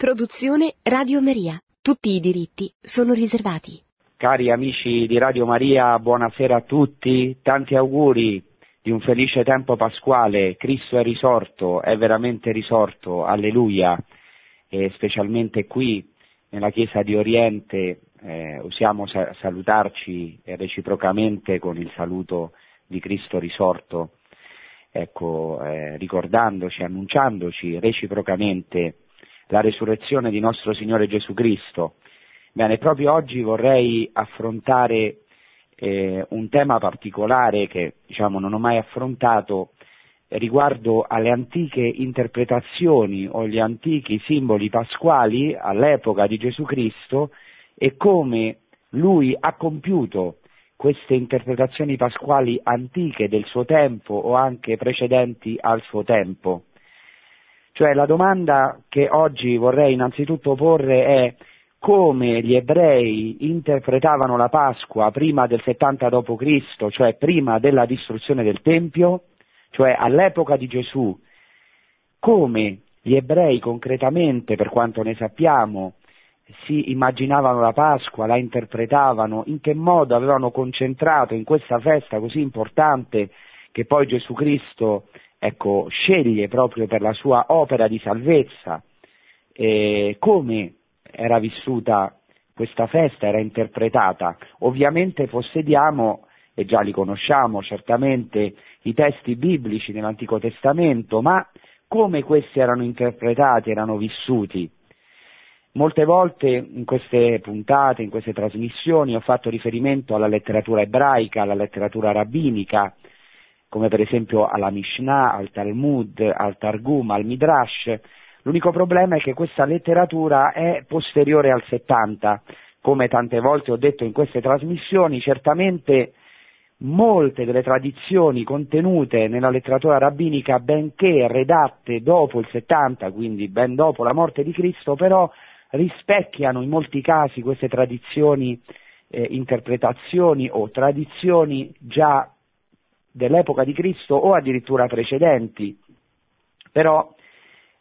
Produzione Radio Maria. Tutti i diritti sono riservati. Cari amici di Radio Maria, buonasera a tutti, tanti auguri di un felice tempo pasquale. Cristo è risorto, è veramente risorto, alleluia. E specialmente qui nella Chiesa di Oriente eh, usiamo sa- salutarci reciprocamente con il saluto di Cristo risorto, ecco, eh, ricordandoci, annunciandoci reciprocamente la resurrezione di nostro Signore Gesù Cristo. Bene, proprio oggi vorrei affrontare eh, un tema particolare che diciamo, non ho mai affrontato riguardo alle antiche interpretazioni o gli antichi simboli pasquali all'epoca di Gesù Cristo e come lui ha compiuto queste interpretazioni pasquali antiche del suo tempo o anche precedenti al suo tempo. Cioè la domanda che oggi vorrei innanzitutto porre è come gli ebrei interpretavano la Pasqua prima del 70 d.C., cioè prima della distruzione del Tempio, cioè all'epoca di Gesù, come gli ebrei concretamente, per quanto ne sappiamo, si immaginavano la Pasqua, la interpretavano, in che modo avevano concentrato in questa festa così importante che poi Gesù Cristo ecco, sceglie proprio per la sua opera di salvezza, eh, come era vissuta questa festa, era interpretata. Ovviamente possediamo, e già li conosciamo certamente, i testi biblici nell'Antico Testamento, ma come questi erano interpretati, erano vissuti. Molte volte in queste puntate, in queste trasmissioni ho fatto riferimento alla letteratura ebraica, alla letteratura rabbinica, come per esempio alla Mishnah, al Talmud, al Targum, al Midrash. L'unico problema è che questa letteratura è posteriore al 70, come tante volte ho detto in queste trasmissioni, certamente molte delle tradizioni contenute nella letteratura rabbinica, benché redatte dopo il 70, quindi ben dopo la morte di Cristo, però rispecchiano in molti casi queste tradizioni, eh, interpretazioni o tradizioni già dell'epoca di Cristo o addirittura precedenti. Però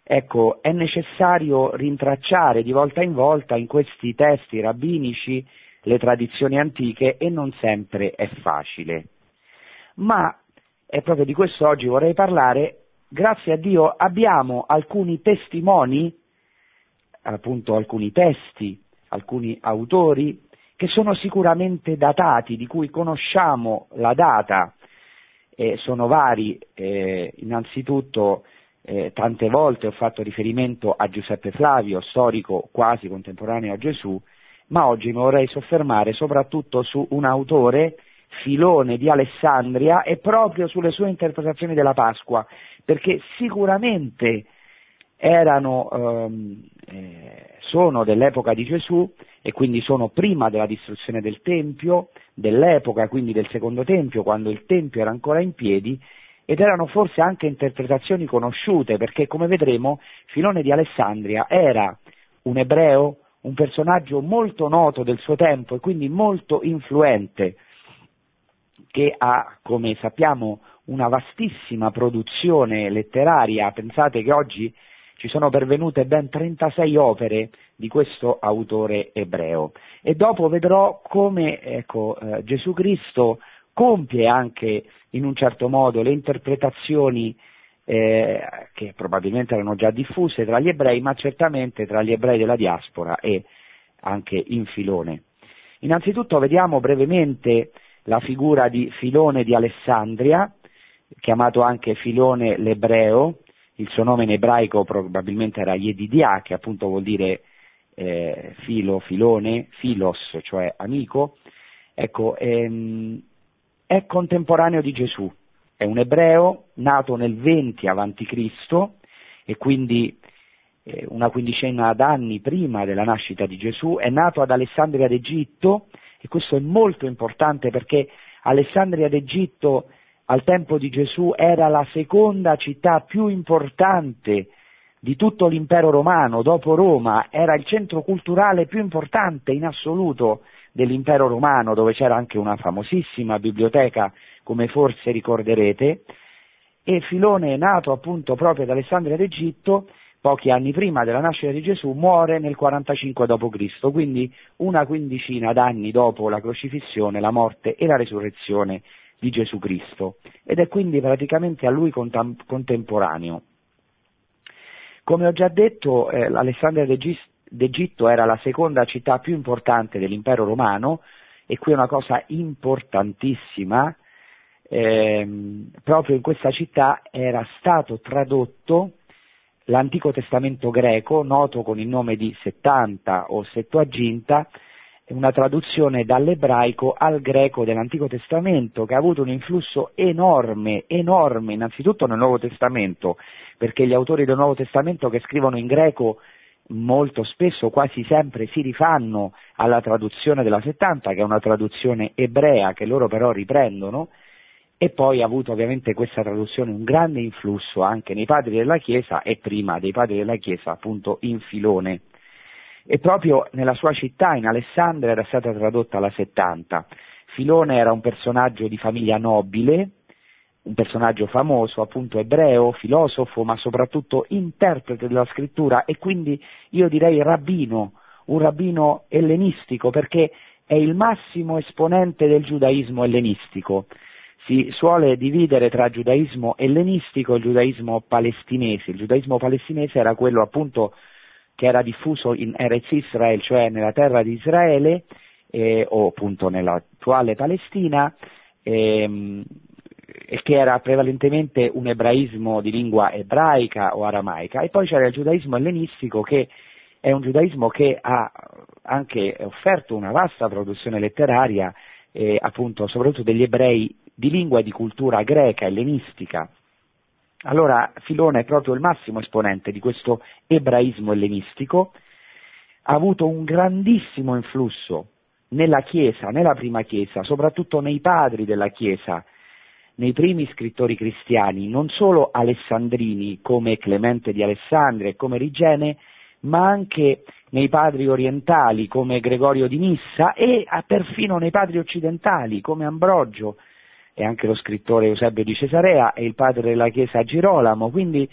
ecco, è necessario rintracciare di volta in volta in questi testi rabbinici le tradizioni antiche e non sempre è facile. Ma è proprio di questo oggi vorrei parlare. Grazie a Dio abbiamo alcuni testimoni, appunto alcuni testi, alcuni autori che sono sicuramente datati, di cui conosciamo la data, eh, sono vari, eh, innanzitutto eh, tante volte ho fatto riferimento a Giuseppe Flavio, storico quasi contemporaneo a Gesù, ma oggi mi vorrei soffermare soprattutto su un autore, Filone di Alessandria, e proprio sulle sue interpretazioni della Pasqua, perché sicuramente erano, ehm, eh, sono dell'epoca di Gesù e quindi sono prima della distruzione del Tempio, dell'epoca quindi del secondo Tempio, quando il Tempio era ancora in piedi, ed erano forse anche interpretazioni conosciute, perché come vedremo Filone di Alessandria era un ebreo, un personaggio molto noto del suo tempo e quindi molto influente, che ha, come sappiamo, una vastissima produzione letteraria. Pensate che oggi ci sono pervenute ben 36 opere di questo autore ebreo. E dopo vedrò come ecco, eh, Gesù Cristo compie anche in un certo modo le interpretazioni eh, che probabilmente erano già diffuse tra gli ebrei, ma certamente tra gli ebrei della diaspora e anche in Filone. Innanzitutto vediamo brevemente la figura di Filone di Alessandria, chiamato anche Filone l'ebreo, il suo nome in ebraico probabilmente era Yedidia, che appunto vuol dire eh, filo, filone, filos, cioè amico, ecco, ehm, è contemporaneo di Gesù, è un ebreo nato nel 20 a.C. e quindi eh, una quindicina d'anni prima della nascita di Gesù, è nato ad Alessandria d'Egitto e questo è molto importante perché Alessandria d'Egitto al tempo di Gesù era la seconda città più importante di tutto l'impero romano, dopo Roma, era il centro culturale più importante in assoluto dell'impero romano, dove c'era anche una famosissima biblioteca, come forse ricorderete, e Filone, nato appunto proprio ad Alessandria d'Egitto, pochi anni prima della nascita di Gesù, muore nel 45 d.C., quindi una quindicina d'anni dopo la crocifissione, la morte e la resurrezione di Gesù Cristo, ed è quindi praticamente a lui contemporaneo. Come ho già detto, eh, Alessandria d'Egitto era la seconda città più importante dell'impero romano, e qui è una cosa importantissima, ehm, proprio in questa città era stato tradotto l'Antico Testamento greco, noto con il nome di Settanta o Settuaginta, una traduzione dall'ebraico al greco dell'Antico Testamento che ha avuto un influsso enorme, enorme, innanzitutto nel Nuovo Testamento, perché gli autori del Nuovo Testamento che scrivono in greco molto spesso, quasi sempre, si rifanno alla traduzione della 70, che è una traduzione ebrea che loro però riprendono, e poi ha avuto ovviamente questa traduzione un grande influsso anche nei padri della Chiesa e prima dei padri della Chiesa appunto in Filone. E proprio nella sua città, in Alessandria, era stata tradotta la 70. Filone era un personaggio di famiglia nobile, un personaggio famoso, appunto ebreo, filosofo, ma soprattutto interprete della scrittura e quindi io direi rabbino, un rabbino ellenistico perché è il massimo esponente del giudaismo ellenistico si suole dividere tra giudaismo ellenistico e giudaismo palestinese. Il giudaismo palestinese era quello appunto che era diffuso in Erez Israel, cioè nella terra di Israele, eh, o appunto nell'attuale Palestina, ehm, e che era prevalentemente un ebraismo di lingua ebraica o aramaica, e poi c'era il giudaismo ellenistico che è un giudaismo che ha anche offerto una vasta produzione letteraria, eh, appunto soprattutto degli ebrei di lingua e di cultura greca, ellenistica. Allora Filone è proprio il massimo esponente di questo ebraismo ellenistico, ha avuto un grandissimo influsso nella Chiesa, nella prima Chiesa, soprattutto nei padri della Chiesa, nei primi scrittori cristiani, non solo alessandrini come Clemente di Alessandria e come Rigene, ma anche nei padri orientali come Gregorio di Nissa e perfino nei padri occidentali come Ambrogio, e anche lo scrittore Eusebio di Cesarea e il padre della Chiesa Girolamo, quindi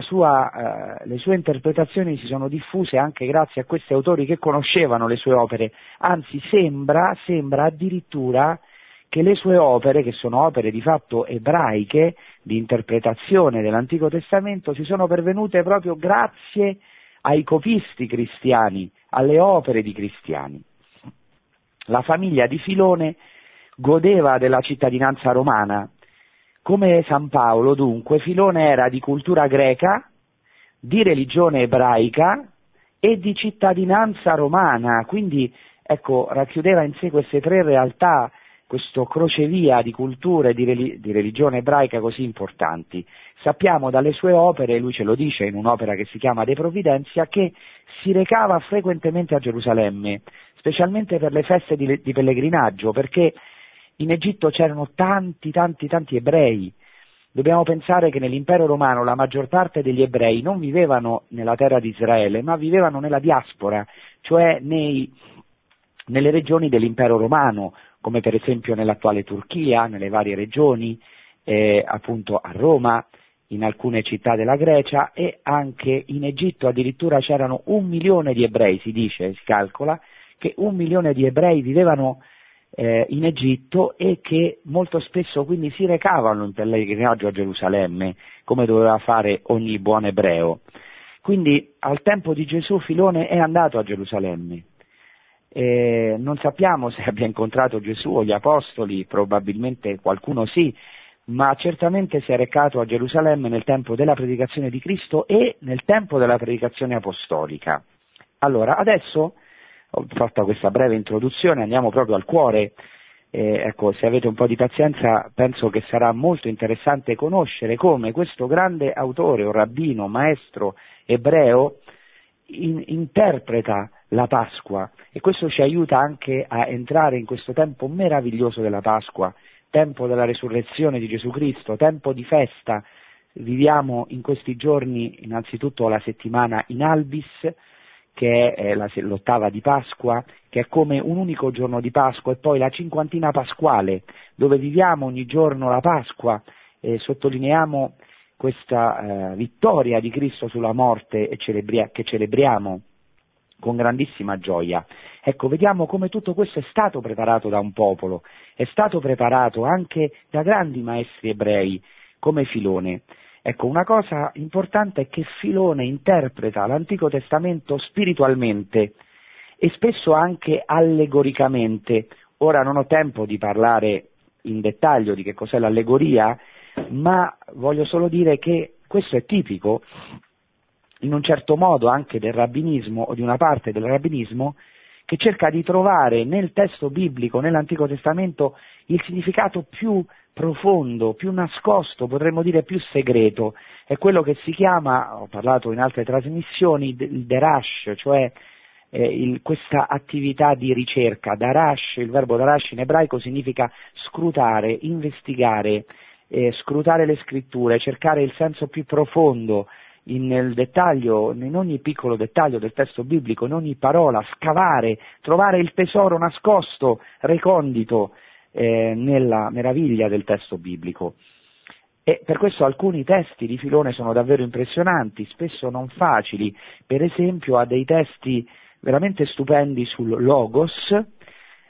sua, eh, le sue interpretazioni si sono diffuse anche grazie a questi autori che conoscevano le sue opere, anzi sembra, sembra addirittura che le sue opere, che sono opere di fatto ebraiche, di interpretazione dell'Antico Testamento, si sono pervenute proprio grazie ai copisti cristiani, alle opere di cristiani. La famiglia di Filone godeva della cittadinanza romana. Come San Paolo, dunque, Filone era di cultura greca, di religione ebraica e di cittadinanza romana, quindi ecco, racchiudeva in sé queste tre realtà, questo crocevia di culture e di, di religione ebraica così importanti. Sappiamo dalle sue opere, lui ce lo dice in un'opera che si chiama De Providentia, che si recava frequentemente a Gerusalemme, specialmente per le feste di, di pellegrinaggio, perché in Egitto c'erano tanti, tanti, tanti ebrei. Dobbiamo pensare che nell'impero romano la maggior parte degli ebrei non vivevano nella terra di Israele, ma vivevano nella diaspora, cioè nei, nelle regioni dell'impero romano, come per esempio nell'attuale Turchia, nelle varie regioni, eh, appunto a Roma, in alcune città della Grecia e anche in Egitto addirittura c'erano un milione di ebrei, si dice, si calcola, che un milione di ebrei vivevano eh, in Egitto e che molto spesso quindi si recavano in pellegrinaggio a Gerusalemme, come doveva fare ogni buon ebreo. Quindi al tempo di Gesù Filone è andato a Gerusalemme. Eh, non sappiamo se abbia incontrato Gesù o gli apostoli, probabilmente qualcuno sì, ma certamente si è recato a Gerusalemme nel tempo della predicazione di Cristo e nel tempo della predicazione apostolica. Allora, adesso ho fatto questa breve introduzione, andiamo proprio al cuore. Eh, ecco, se avete un po' di pazienza, penso che sarà molto interessante conoscere come questo grande autore, o rabbino, maestro ebreo, in, interpreta la Pasqua e questo ci aiuta anche a entrare in questo tempo meraviglioso della Pasqua, tempo della resurrezione di Gesù Cristo, tempo di festa. Viviamo in questi giorni innanzitutto la settimana in Albis, che è la, l'ottava di Pasqua, che è come un unico giorno di Pasqua, e poi la cinquantina pasquale, dove viviamo ogni giorno la Pasqua, e sottolineiamo questa eh, vittoria di Cristo sulla morte celebri- che celebriamo con grandissima gioia. Ecco, vediamo come tutto questo è stato preparato da un popolo, è stato preparato anche da grandi maestri ebrei come Filone. Ecco, una cosa importante è che Filone interpreta l'Antico Testamento spiritualmente e spesso anche allegoricamente. Ora non ho tempo di parlare in dettaglio di che cos'è l'allegoria, ma voglio solo dire che questo è tipico in un certo modo anche del rabbinismo o di una parte del rabbinismo che cerca di trovare nel testo biblico, nell'Antico Testamento, il significato più profondo, più nascosto, potremmo dire più segreto. È quello che si chiama, ho parlato in altre trasmissioni, il derash, cioè eh, il, questa attività di ricerca. Darash, il verbo darash in ebraico significa scrutare, investigare, eh, scrutare le scritture, cercare il senso più profondo in, nel dettaglio, in ogni piccolo dettaglio del testo biblico, in ogni parola, scavare, trovare il tesoro nascosto, recondito eh, nella meraviglia del testo biblico. E per questo alcuni testi di Filone sono davvero impressionanti, spesso non facili, per esempio ha dei testi veramente stupendi sul Logos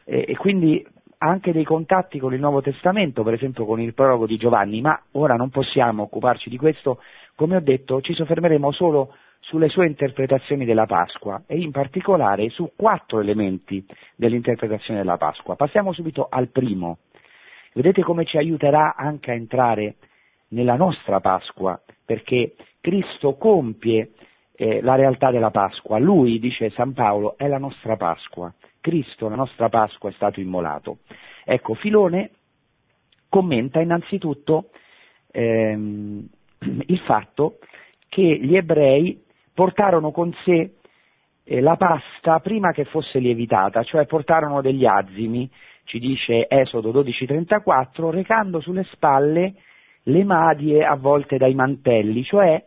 eh, e quindi anche dei contatti con il Nuovo Testamento, per esempio con il prologo di Giovanni, ma ora non possiamo occuparci di questo, come ho detto ci soffermeremo solo sulle sue interpretazioni della Pasqua e in particolare su quattro elementi dell'interpretazione della Pasqua. Passiamo subito al primo. Vedete come ci aiuterà anche a entrare nella nostra Pasqua, perché Cristo compie eh, la realtà della Pasqua. Lui, dice San Paolo, è la nostra Pasqua. Cristo, la nostra Pasqua, è stato immolato. Ecco, Filone commenta innanzitutto ehm, il fatto che gli ebrei portarono con sé eh, la pasta prima che fosse lievitata, cioè portarono degli azimi, ci dice Esodo 12:34, recando sulle spalle le madie avvolte dai mantelli, cioè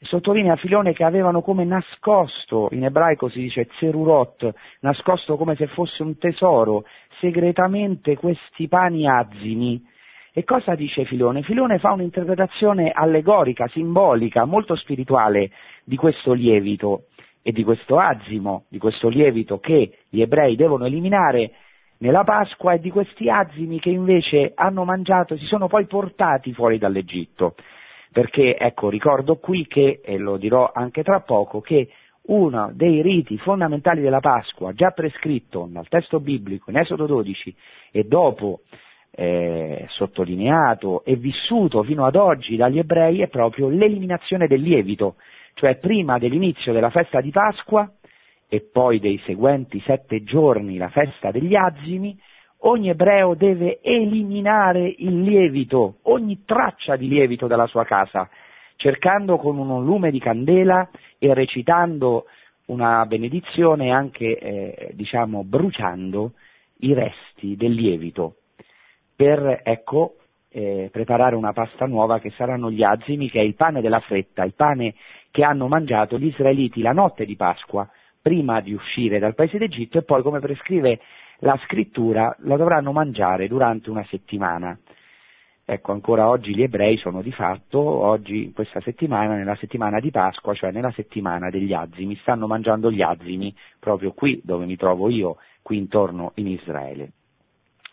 sottolinea Filone che avevano come nascosto, in ebraico si dice zerurot, nascosto come se fosse un tesoro, segretamente questi pani azimi. E cosa dice Filone? Filone fa un'interpretazione allegorica, simbolica, molto spirituale di questo lievito e di questo azimo, di questo lievito che gli ebrei devono eliminare nella Pasqua e di questi azimi che invece hanno mangiato e si sono poi portati fuori dall'Egitto perché ecco, ricordo qui che, e lo dirò anche tra poco, che uno dei riti fondamentali della Pasqua, già prescritto nel testo biblico in Esodo 12 e dopo eh, sottolineato e vissuto fino ad oggi dagli ebrei, è proprio l'eliminazione del lievito, cioè prima dell'inizio della festa di Pasqua e poi dei seguenti sette giorni la festa degli azimi, ogni ebreo deve eliminare il lievito, ogni traccia di lievito dalla sua casa, cercando con un lume di candela e recitando una benedizione anche, eh, diciamo, bruciando i resti del lievito, per, ecco, eh, preparare una pasta nuova che saranno gli azimi, che è il pane della fretta, il pane che hanno mangiato gli israeliti la notte di Pasqua, prima di uscire dal paese d'Egitto e poi, come prescrive la scrittura la dovranno mangiare durante una settimana. Ecco, ancora oggi gli ebrei sono di fatto, oggi questa settimana, nella settimana di Pasqua, cioè nella settimana degli azimi, stanno mangiando gli azimi proprio qui dove mi trovo io, qui intorno in Israele.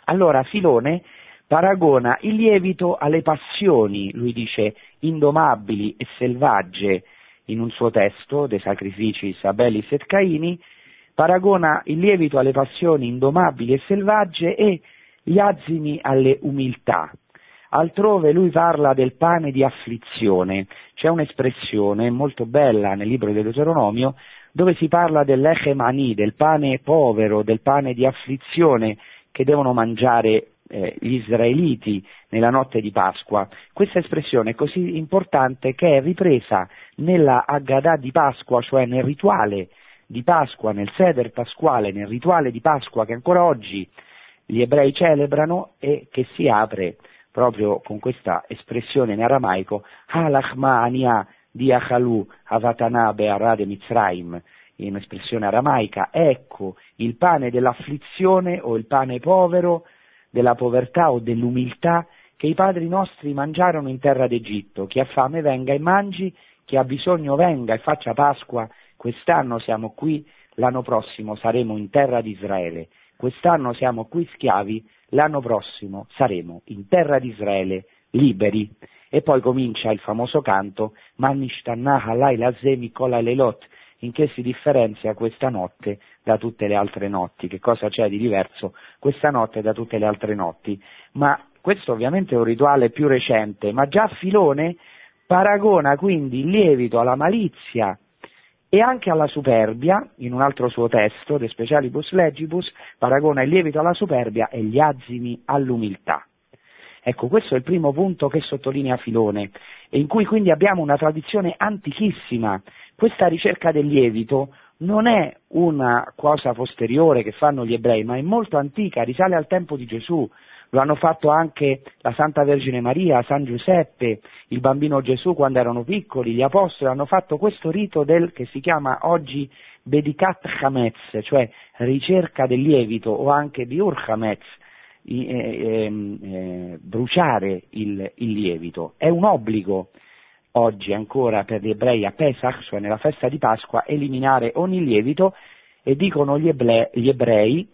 Allora Filone paragona il lievito alle passioni, lui dice indomabili e selvagge in un suo testo, De sacrifici Sabelis et Caini, paragona il lievito alle passioni indomabili e selvagge e gli azimi alle umiltà. Altrove lui parla del pane di afflizione. C'è un'espressione molto bella nel libro del Deuteronomio dove si parla dell'echemani, del pane povero, del pane di afflizione che devono mangiare eh, gli israeliti nella notte di Pasqua. Questa espressione è così importante che è ripresa nella Haggadah di Pasqua, cioè nel rituale di Pasqua, nel seder pasquale, nel rituale di Pasqua che ancora oggi gli ebrei celebrano e che si apre proprio con questa espressione in aramaico, Halachma ania diachalu avatana be'arade mitzraim, in espressione aramaica, ecco il pane dell'afflizione o il pane povero, della povertà o dell'umiltà che i padri nostri mangiarono in terra d'Egitto. Chi ha fame venga e mangi, chi ha bisogno venga e faccia Pasqua. Quest'anno siamo qui, l'anno prossimo saremo in terra di Israele. Quest'anno siamo qui schiavi, l'anno prossimo saremo in terra di Israele liberi. E poi comincia il famoso canto Manishtannaha Laila Zemi Kola Lelot, in che si differenzia questa notte da tutte le altre notti, che cosa c'è di diverso questa notte da tutte le altre notti. Ma questo ovviamente è un rituale più recente, ma già Filone paragona quindi il lievito alla malizia e anche alla superbia, in un altro suo testo, De Specialibus Legibus, paragona il lievito alla superbia e gli azimi all'umiltà. Ecco, questo è il primo punto che sottolinea Filone, e in cui quindi abbiamo una tradizione antichissima. Questa ricerca del lievito non è una cosa posteriore che fanno gli ebrei, ma è molto antica, risale al tempo di Gesù. Lo hanno fatto anche la Santa Vergine Maria, San Giuseppe, il bambino Gesù quando erano piccoli, gli apostoli hanno fatto questo rito del, che si chiama oggi Bedikat Hametz, cioè ricerca del lievito o anche Biur Hametz, eh, ehm, eh, bruciare il, il, lievito. È un obbligo oggi ancora per gli ebrei a Pesach, cioè nella festa di Pasqua, eliminare ogni lievito e dicono gli, eble, gli ebrei,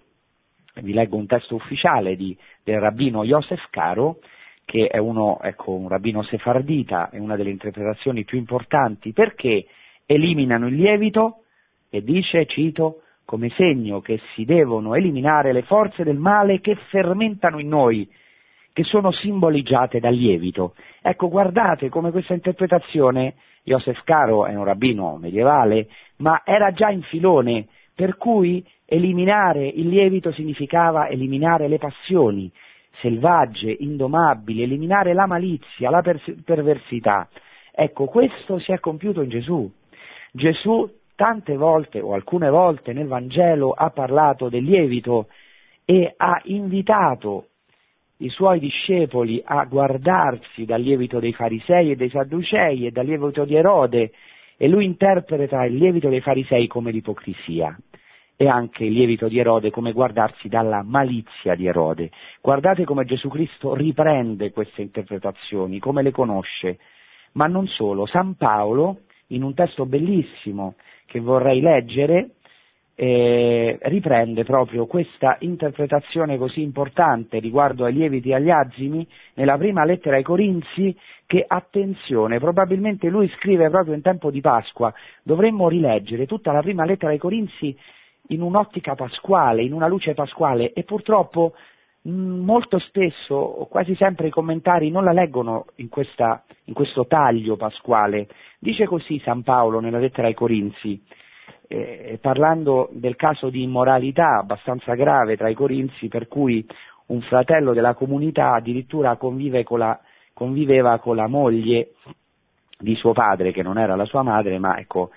vi leggo un testo ufficiale di, del rabbino Yosef Caro, che è uno, ecco, un rabbino sefardita, è una delle interpretazioni più importanti, perché eliminano il lievito e dice, cito, come segno che si devono eliminare le forze del male che fermentano in noi, che sono simboleggiate dal lievito. Ecco, guardate come questa interpretazione, Joseph Caro è un rabbino medievale, ma era già in filone, per cui eliminare il lievito significava eliminare le passioni selvagge, indomabili, eliminare la malizia, la perversità. Ecco, questo si è compiuto in Gesù. Gesù tante volte o alcune volte nel Vangelo ha parlato del lievito e ha invitato i suoi discepoli a guardarsi dal lievito dei farisei e dei sadducei e dal lievito di Erode e lui interpreta il lievito dei farisei come l'ipocrisia e anche il lievito di Erode come guardarsi dalla malizia di Erode. Guardate come Gesù Cristo riprende queste interpretazioni, come le conosce. Ma non solo, San Paolo, in un testo bellissimo che vorrei leggere, eh, riprende proprio questa interpretazione così importante riguardo ai lieviti e agli azimi nella prima lettera ai Corinzi che, attenzione, probabilmente lui scrive proprio in tempo di Pasqua, dovremmo rileggere tutta la prima lettera ai Corinzi in un'ottica pasquale, in una luce pasquale e purtroppo molto spesso o quasi sempre i commentari non la leggono in, questa, in questo taglio pasquale. Dice così San Paolo nella lettera ai Corinzi, eh, parlando del caso di immoralità abbastanza grave tra i Corinzi, per cui un fratello della comunità addirittura convive con la, conviveva con la moglie di suo padre, che non era la sua madre, ma ecco,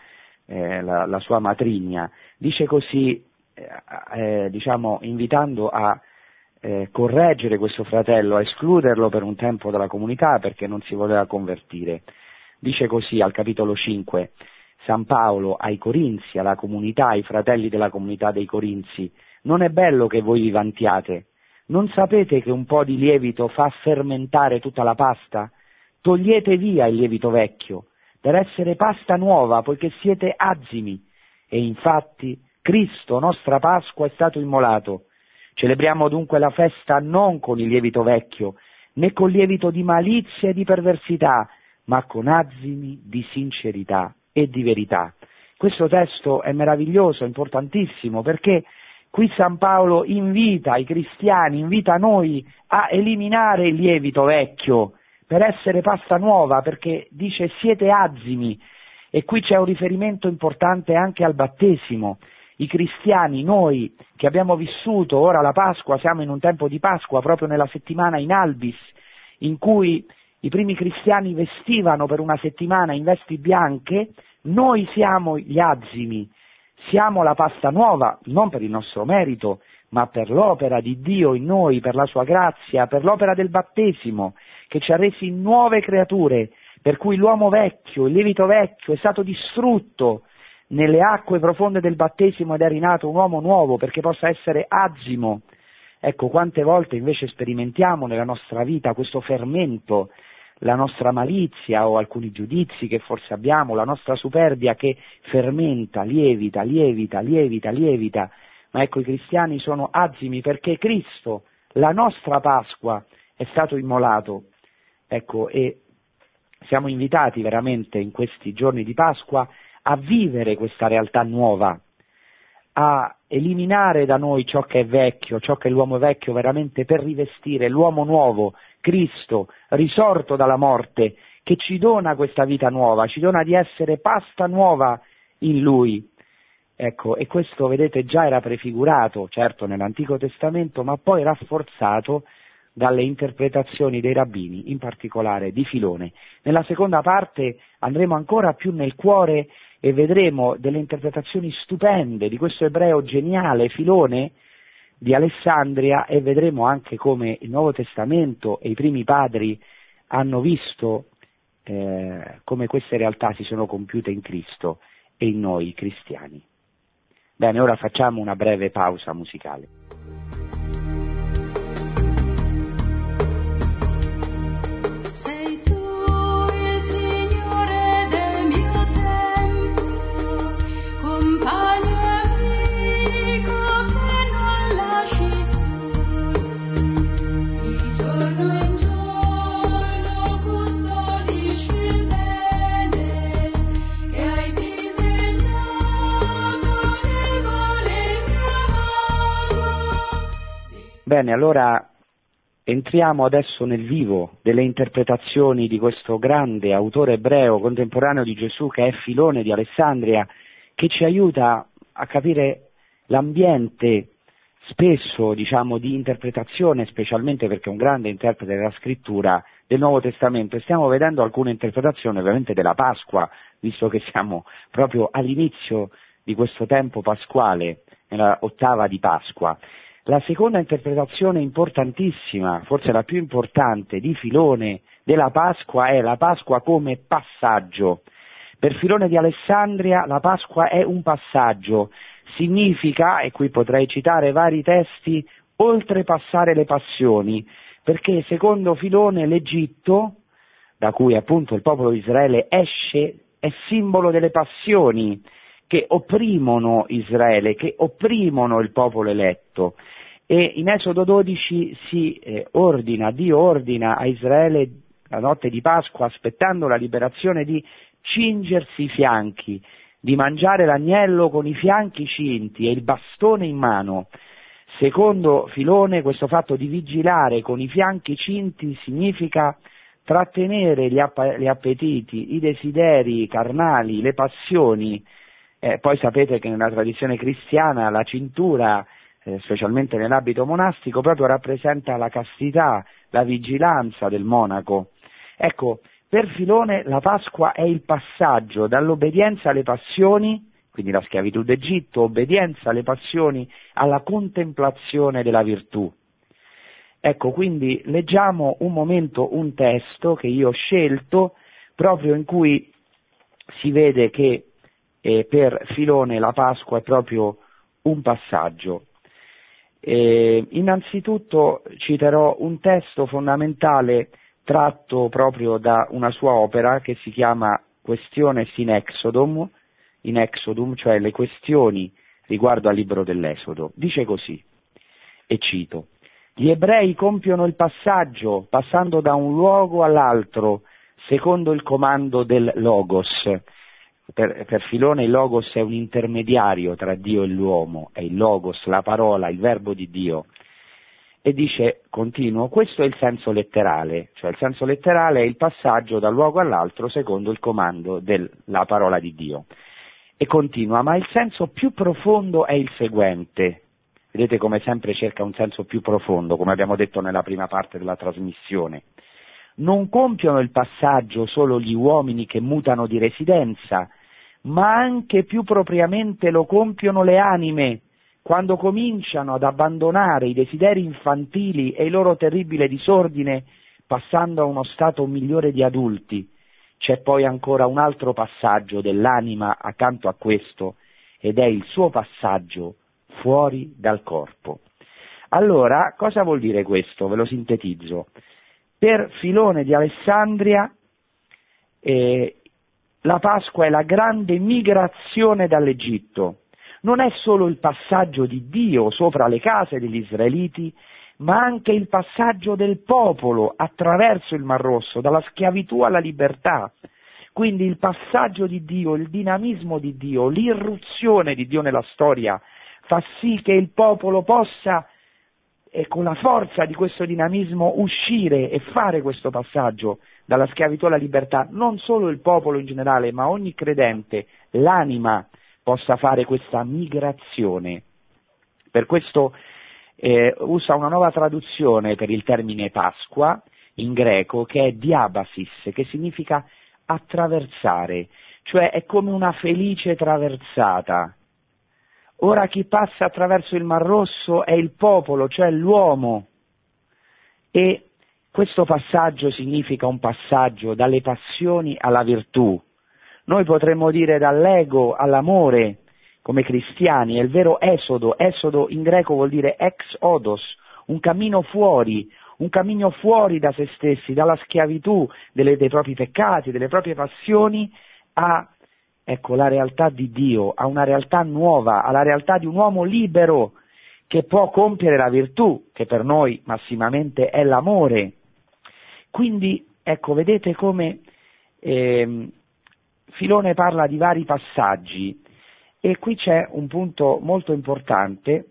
eh, la, la, sua matrigna. Dice così, eh, eh diciamo, invitando a eh, correggere questo fratello, a escluderlo per un tempo dalla comunità perché non si voleva convertire. Dice così al capitolo 5 San Paolo ai Corinzi, alla comunità, ai fratelli della comunità dei Corinzi, non è bello che voi vi vantiate? Non sapete che un po' di lievito fa fermentare tutta la pasta? Togliete via il lievito vecchio, per essere pasta nuova, poiché siete azimi. E infatti Cristo, nostra Pasqua, è stato immolato Celebriamo dunque la festa non con il lievito vecchio, né con lievito di malizia e di perversità, ma con azimi di sincerità e di verità. Questo testo è meraviglioso, importantissimo, perché qui San Paolo invita i cristiani, invita noi a eliminare il lievito vecchio per essere pasta nuova, perché dice siete azimi, e qui c'è un riferimento importante anche al battesimo i cristiani, noi che abbiamo vissuto ora la Pasqua, siamo in un tempo di Pasqua, proprio nella settimana in Albis, in cui i primi cristiani vestivano per una settimana in vesti bianche, noi siamo gli azimi, siamo la pasta nuova, non per il nostro merito, ma per l'opera di Dio in noi, per la sua grazia, per l'opera del battesimo, che ci ha resi nuove creature, per cui l'uomo vecchio, il lievito vecchio è stato distrutto nelle acque profonde del battesimo ed è rinato un uomo nuovo perché possa essere azimo. Ecco, quante volte invece sperimentiamo nella nostra vita questo fermento, la nostra malizia o alcuni giudizi che forse abbiamo, la nostra superbia che fermenta, lievita, lievita, lievita, lievita. Ma ecco, i cristiani sono azimi perché Cristo, la nostra Pasqua, è stato immolato. Ecco, e siamo invitati veramente in questi giorni di Pasqua a vivere questa realtà nuova, a eliminare da noi ciò che è vecchio, ciò che l'uomo vecchio veramente per rivestire l'uomo nuovo, Cristo, risorto dalla morte, che ci dona questa vita nuova, ci dona di essere pasta nuova in Lui. Ecco, e questo vedete già era prefigurato, certo, nell'Antico Testamento, ma poi rafforzato dalle interpretazioni dei rabbini, in particolare di Filone. Nella seconda parte andremo ancora più nel cuore e vedremo delle interpretazioni stupende di questo ebreo geniale, Filone, di Alessandria e vedremo anche come il Nuovo Testamento e i primi padri hanno visto eh, come queste realtà si sono compiute in Cristo e in noi cristiani. Bene, ora facciamo una breve pausa musicale. Bene, allora entriamo adesso nel vivo delle interpretazioni di questo grande autore ebreo contemporaneo di Gesù che è Filone di Alessandria, che ci aiuta a capire l'ambiente spesso diciamo di interpretazione, specialmente perché è un grande interprete della scrittura del Nuovo Testamento stiamo vedendo alcune interpretazioni ovviamente della Pasqua, visto che siamo proprio all'inizio di questo tempo pasquale, nella ottava di Pasqua. La seconda interpretazione importantissima, forse la più importante di Filone della Pasqua è la Pasqua come passaggio. Per Filone di Alessandria la Pasqua è un passaggio, significa, e qui potrei citare vari testi, oltrepassare le passioni, perché secondo Filone l'Egitto, da cui appunto il popolo di Israele esce, è simbolo delle passioni che opprimono Israele, che opprimono il popolo eletto. E in Esodo 12 si eh, ordina, Dio ordina a Israele la notte di Pasqua, aspettando la liberazione, di cingersi i fianchi, di mangiare l'agnello con i fianchi cinti e il bastone in mano. Secondo Filone questo fatto di vigilare con i fianchi cinti significa trattenere gli, app- gli appetiti, i desideri carnali, le passioni. Eh, poi sapete che nella tradizione cristiana la cintura eh, specialmente nell'abito monastico, proprio rappresenta la castità, la vigilanza del monaco. Ecco, per Filone la Pasqua è il passaggio dall'obbedienza alle passioni, quindi la schiavitù d'Egitto, obbedienza alle passioni, alla contemplazione della virtù. Ecco, quindi leggiamo un momento, un testo che io ho scelto, proprio in cui si vede che eh, per Filone la Pasqua è proprio un passaggio. Eh, innanzitutto citerò un testo fondamentale tratto proprio da una sua opera che si chiama Questiones in Exodum, in Exodum, cioè le questioni riguardo al libro dell'Esodo. Dice così, e cito, gli ebrei compiono il passaggio passando da un luogo all'altro secondo il comando del Logos, per, per, Filone il Logos è un intermediario tra Dio e l'uomo, è il Logos, la parola, il verbo di Dio. E dice, continuo, questo è il senso letterale, cioè il senso letterale è il passaggio da luogo all'altro secondo il comando della parola di Dio. E continua, ma il senso più profondo è il seguente. Vedete come sempre cerca un senso più profondo, come abbiamo detto nella prima parte della trasmissione. Non compiono il passaggio solo gli uomini che mutano di residenza, ma anche più propriamente lo compiono le anime, quando cominciano ad abbandonare i desideri infantili e il loro terribile disordine, passando a uno stato migliore di adulti. C'è poi ancora un altro passaggio dell'anima accanto a questo, ed è il suo passaggio fuori dal corpo. Allora, cosa vuol dire questo? Ve lo sintetizzo. Per Filone di Alessandria eh, la Pasqua è la grande migrazione dall'Egitto. Non è solo il passaggio di Dio sopra le case degli israeliti, ma anche il passaggio del popolo attraverso il Mar Rosso, dalla schiavitù alla libertà. Quindi il passaggio di Dio, il dinamismo di Dio, l'irruzione di Dio nella storia fa sì che il popolo possa e con la forza di questo dinamismo uscire e fare questo passaggio dalla schiavitù alla libertà, non solo il popolo in generale, ma ogni credente, l'anima, possa fare questa migrazione. Per questo eh, usa una nuova traduzione per il termine Pasqua in greco che è diabasis, che significa attraversare, cioè è come una felice traversata. Ora chi passa attraverso il Mar Rosso è il popolo, cioè l'uomo. E questo passaggio significa un passaggio dalle passioni alla virtù. Noi potremmo dire dall'ego all'amore come cristiani, è il vero esodo. Esodo in greco vuol dire ex odos, un cammino fuori, un cammino fuori da se stessi, dalla schiavitù delle, dei propri peccati, delle proprie passioni a ecco, la realtà di Dio, a una realtà nuova, alla realtà di un uomo libero che può compiere la virtù, che per noi massimamente è l'amore. Quindi, ecco, vedete come eh, Filone parla di vari passaggi e qui c'è un punto molto importante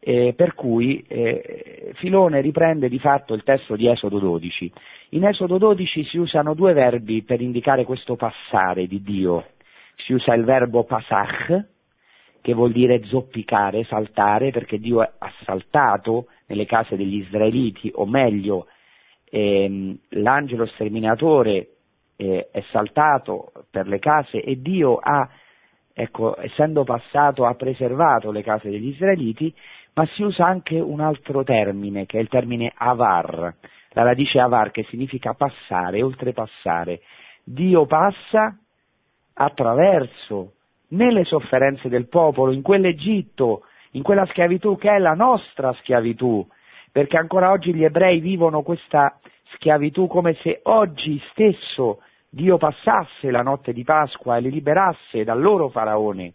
eh, per cui eh, Filone riprende di fatto il testo di Esodo 12. In Esodo 12 si usano due verbi per indicare questo passare di Dio si usa il verbo pasach, che vuol dire zoppicare, saltare, perché Dio ha saltato nelle case degli israeliti, o meglio, ehm, l'angelo sterminatore eh, è saltato per le case e Dio ha, ecco, essendo passato, ha preservato le case degli israeliti, ma si usa anche un altro termine, che è il termine avar, la radice avar, che significa passare, oltrepassare. Dio passa attraverso nelle sofferenze del popolo, in quell'Egitto, in quella schiavitù che è la nostra schiavitù, perché ancora oggi gli ebrei vivono questa schiavitù come se oggi stesso Dio passasse la notte di Pasqua e li liberasse dal loro faraone,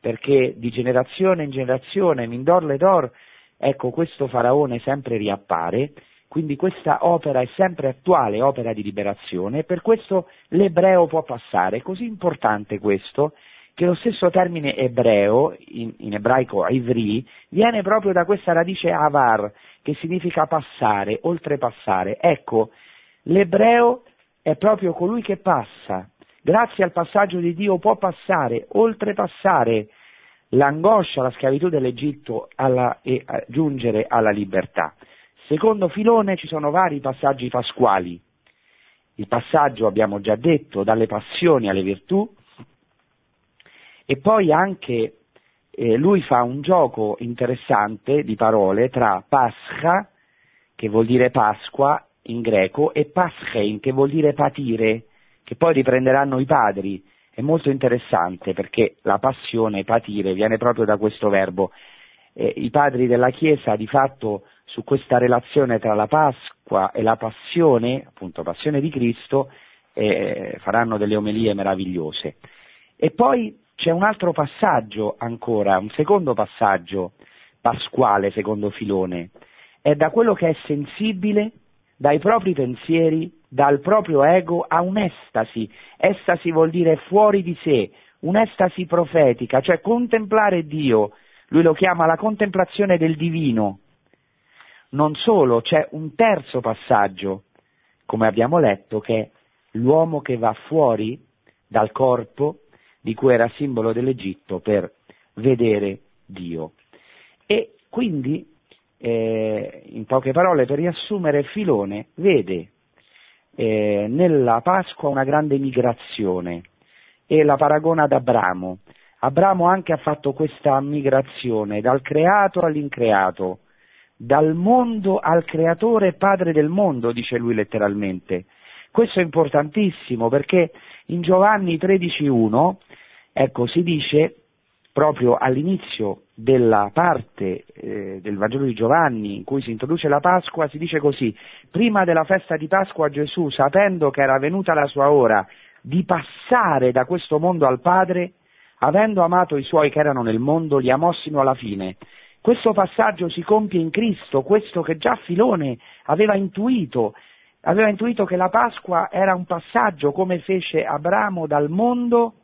perché di generazione in generazione, Mindor Ledor, ecco questo faraone sempre riappare quindi questa opera è sempre attuale, opera di liberazione, e per questo l'ebreo può passare. È così importante questo che lo stesso termine ebreo, in, in ebraico ivri, viene proprio da questa radice avar, che significa passare, oltrepassare. Ecco, l'ebreo è proprio colui che passa. Grazie al passaggio di Dio può passare, oltrepassare l'angoscia, la schiavitù dell'Egitto alla, e giungere alla libertà. Secondo filone ci sono vari passaggi pasquali. Il passaggio, abbiamo già detto, dalle passioni alle virtù, e poi anche eh, lui fa un gioco interessante di parole tra Pascha, che vuol dire Pasqua in greco, e Paschein, che vuol dire patire, che poi riprenderanno i padri. È molto interessante perché la passione, patire, viene proprio da questo verbo. Eh, I padri della Chiesa di fatto su questa relazione tra la Pasqua e la passione, appunto passione di Cristo, eh, faranno delle omelie meravigliose. E poi c'è un altro passaggio ancora, un secondo passaggio pasquale secondo Filone, è da quello che è sensibile, dai propri pensieri, dal proprio ego a un'estasi. Estasi vuol dire fuori di sé, un'estasi profetica, cioè contemplare Dio. Lui lo chiama la contemplazione del divino, non solo, c'è un terzo passaggio, come abbiamo letto, che è l'uomo che va fuori dal corpo di cui era simbolo dell'Egitto per vedere Dio. E quindi, eh, in poche parole, per riassumere, Filone vede eh, nella Pasqua una grande migrazione e la paragona ad Abramo. Abramo anche ha fatto questa migrazione dal creato all'increato, dal mondo al creatore padre del mondo, dice lui letteralmente. Questo è importantissimo perché in Giovanni 13.1, ecco, si dice proprio all'inizio della parte eh, del Vangelo di Giovanni in cui si introduce la Pasqua, si dice così, prima della festa di Pasqua Gesù, sapendo che era venuta la sua ora di passare da questo mondo al Padre, avendo amato i suoi che erano nel mondo, li amò sino alla fine. Questo passaggio si compie in Cristo, questo che già Filone aveva intuito, aveva intuito che la Pasqua era un passaggio come fece Abramo dal mondo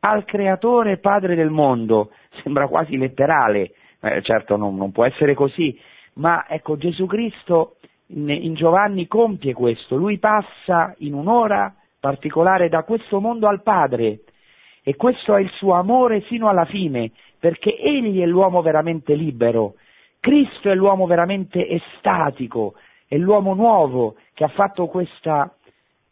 al creatore padre del mondo, sembra quasi letterale, eh, certo non, non, può essere così, ma ecco Gesù Cristo in, in Giovanni compie questo, lui passa in un'ora particolare da questo mondo al Padre. E questo è il suo amore fino alla fine, perché egli è l'uomo veramente libero, Cristo è l'uomo veramente estatico, è l'uomo nuovo che ha fatto questo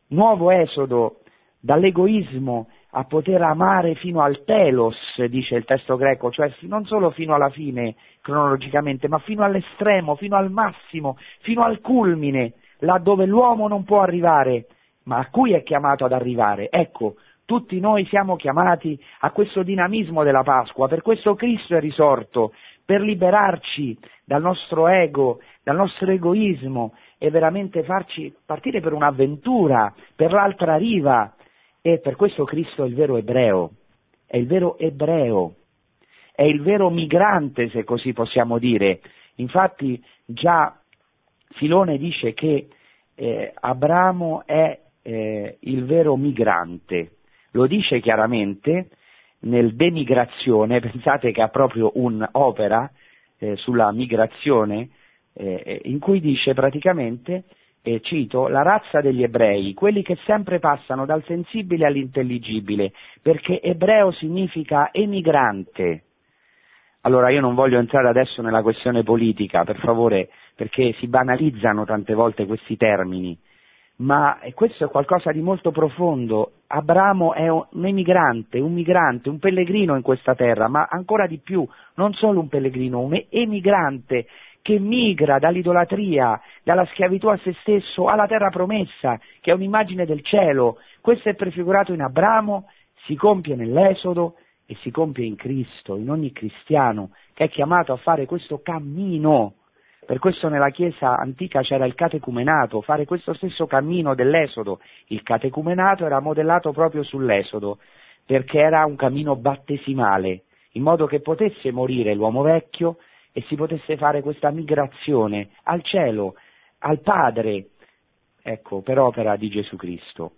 nuovo esodo dall'egoismo a poter amare fino al telos, dice il testo greco, cioè non solo fino alla fine cronologicamente, ma fino all'estremo, fino al massimo, fino al culmine, là dove l'uomo non può arrivare, ma a cui è chiamato ad arrivare. Ecco, tutti noi siamo chiamati a questo dinamismo della Pasqua, per questo Cristo è risorto, per liberarci dal nostro ego, dal nostro egoismo e veramente farci partire per un'avventura, per l'altra riva, e per questo Cristo è il vero ebreo, è il vero ebreo, è il vero migrante, se così possiamo dire. Infatti già Filone dice che eh, Abramo è eh, il vero migrante, lo dice chiaramente nel demigrazione, pensate che ha proprio un'opera eh, sulla migrazione eh, in cui dice praticamente e cito, la razza degli ebrei, quelli che sempre passano dal sensibile all'intelligibile, perché ebreo significa emigrante. Allora io non voglio entrare adesso nella questione politica, per favore, perché si banalizzano tante volte questi termini, ma questo è qualcosa di molto profondo. Abramo è un emigrante, un migrante, un pellegrino in questa terra, ma ancora di più, non solo un pellegrino, un emigrante che migra dall'idolatria, dalla schiavitù a se stesso alla terra promessa, che è un'immagine del cielo. Questo è prefigurato in Abramo, si compie nell'Esodo e si compie in Cristo, in ogni cristiano che è chiamato a fare questo cammino. Per questo nella Chiesa antica c'era il catecumenato, fare questo stesso cammino dell'Esodo. Il catecumenato era modellato proprio sull'Esodo, perché era un cammino battesimale, in modo che potesse morire l'uomo vecchio e si potesse fare questa migrazione al cielo, al Padre, ecco, per opera di Gesù Cristo.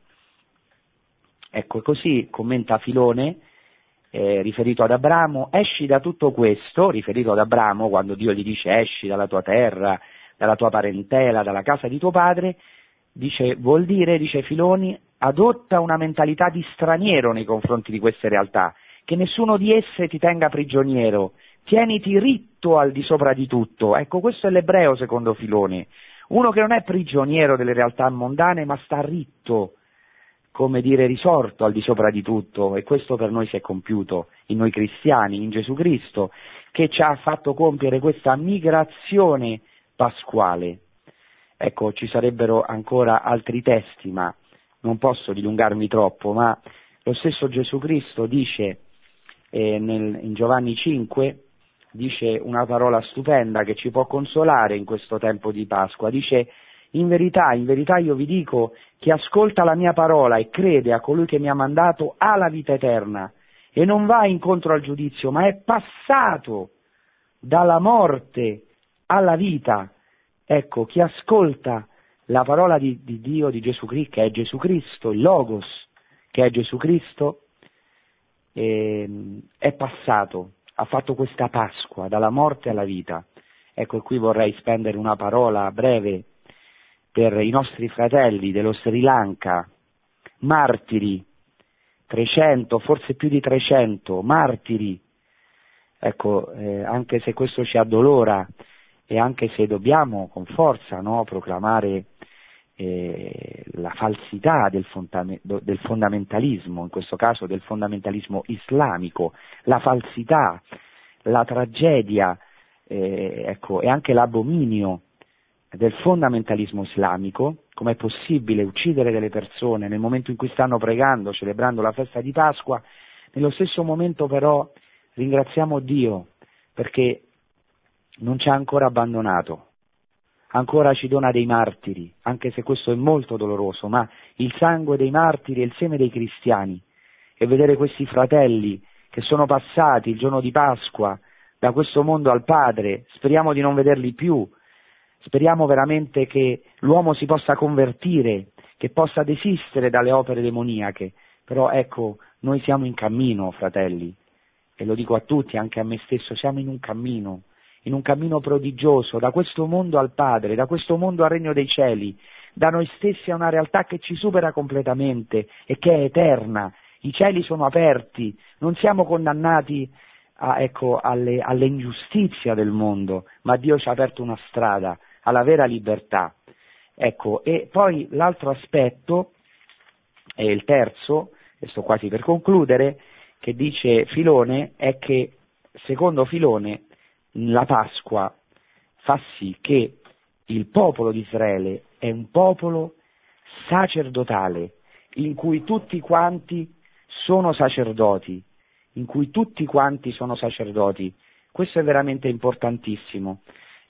Ecco, così commenta Filone, eh, riferito ad Abramo, esci da tutto questo, riferito ad Abramo, quando Dio gli dice esci dalla tua terra, dalla tua parentela, dalla casa di tuo padre, dice, vuol dire, dice Filoni, adotta una mentalità di straniero nei confronti di queste realtà, che nessuno di esse ti tenga prigioniero, tieniti ritto al di sopra di tutto. Ecco, questo è l'ebreo secondo Filone, uno che non è prigioniero delle realtà mondane, ma sta ritto, come dire risorto al di sopra di tutto, e questo per noi si è compiuto in noi cristiani, in Gesù Cristo, che ci ha fatto compiere questa migrazione pasquale. Ecco, ci sarebbero ancora altri testi, ma non posso dilungarmi troppo, ma lo stesso Gesù Cristo dice eh, nel, in Giovanni 5, dice una parola stupenda che ci può consolare in questo tempo di Pasqua. Dice, in verità, in verità io vi dico, chi ascolta la mia parola e crede a colui che mi ha mandato ha la vita eterna e non va incontro al giudizio, ma è passato dalla morte alla vita. Ecco, chi ascolta la parola di, di Dio, di Gesù Cristo, che è Gesù Cristo, il Logos, che è Gesù Cristo, eh, è passato ha fatto questa Pasqua dalla morte alla vita. Ecco, qui vorrei spendere una parola breve per i nostri fratelli dello Sri Lanka, martiri, 300, forse più di 300, martiri. Ecco, eh, anche se questo ci addolora e anche se dobbiamo con forza no, proclamare eh, la falsità del, fondame- del, fondamentalismo, in questo caso del fondamentalismo islamico, la falsità, la tragedia eh, ecco, e anche l'abominio del fondamentalismo islamico, com'è possibile uccidere delle persone nel momento in cui stanno pregando, celebrando la festa di Pasqua, nello stesso momento però ringraziamo Dio perché non ci ha ancora abbandonato, ancora ci dona dei martiri, anche se questo è molto doloroso, ma il sangue dei martiri è il seme dei cristiani. E vedere questi fratelli che sono passati il giorno di Pasqua da questo mondo al Padre, speriamo di non vederli più, speriamo veramente che l'uomo si possa convertire, che possa desistere dalle opere demoniache, però ecco, noi siamo in cammino, fratelli, e lo dico a tutti, anche a me stesso, siamo in un cammino, in un cammino prodigioso, da questo mondo al Padre, da questo mondo al Regno dei Cieli, da noi stessi a una realtà che ci supera completamente e che è eterna. I cieli sono aperti, non siamo condannati a, ecco, alle, all'ingiustizia del mondo, ma Dio ci ha aperto una strada alla vera libertà. Ecco, e poi l'altro aspetto, e il terzo, e sto quasi per concludere, che dice Filone, è che secondo Filone la Pasqua fa sì che il popolo di Israele è un popolo sacerdotale, in cui tutti quanti sono sacerdoti, in cui tutti quanti sono sacerdoti. Questo è veramente importantissimo.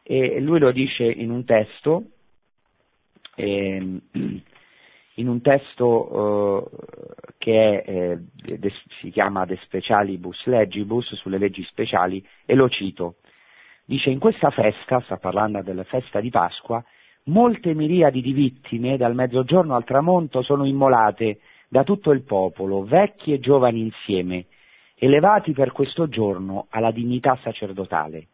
E lui lo dice in un testo, eh, in un testo eh, che è, eh, si chiama De Specialibus Legibus, sulle leggi speciali, e lo cito. Dice in questa festa, sta parlando della festa di Pasqua, molte miriadi di vittime dal mezzogiorno al tramonto sono immolate da tutto il popolo, vecchi e giovani insieme, elevati per questo giorno alla dignità sacerdotale.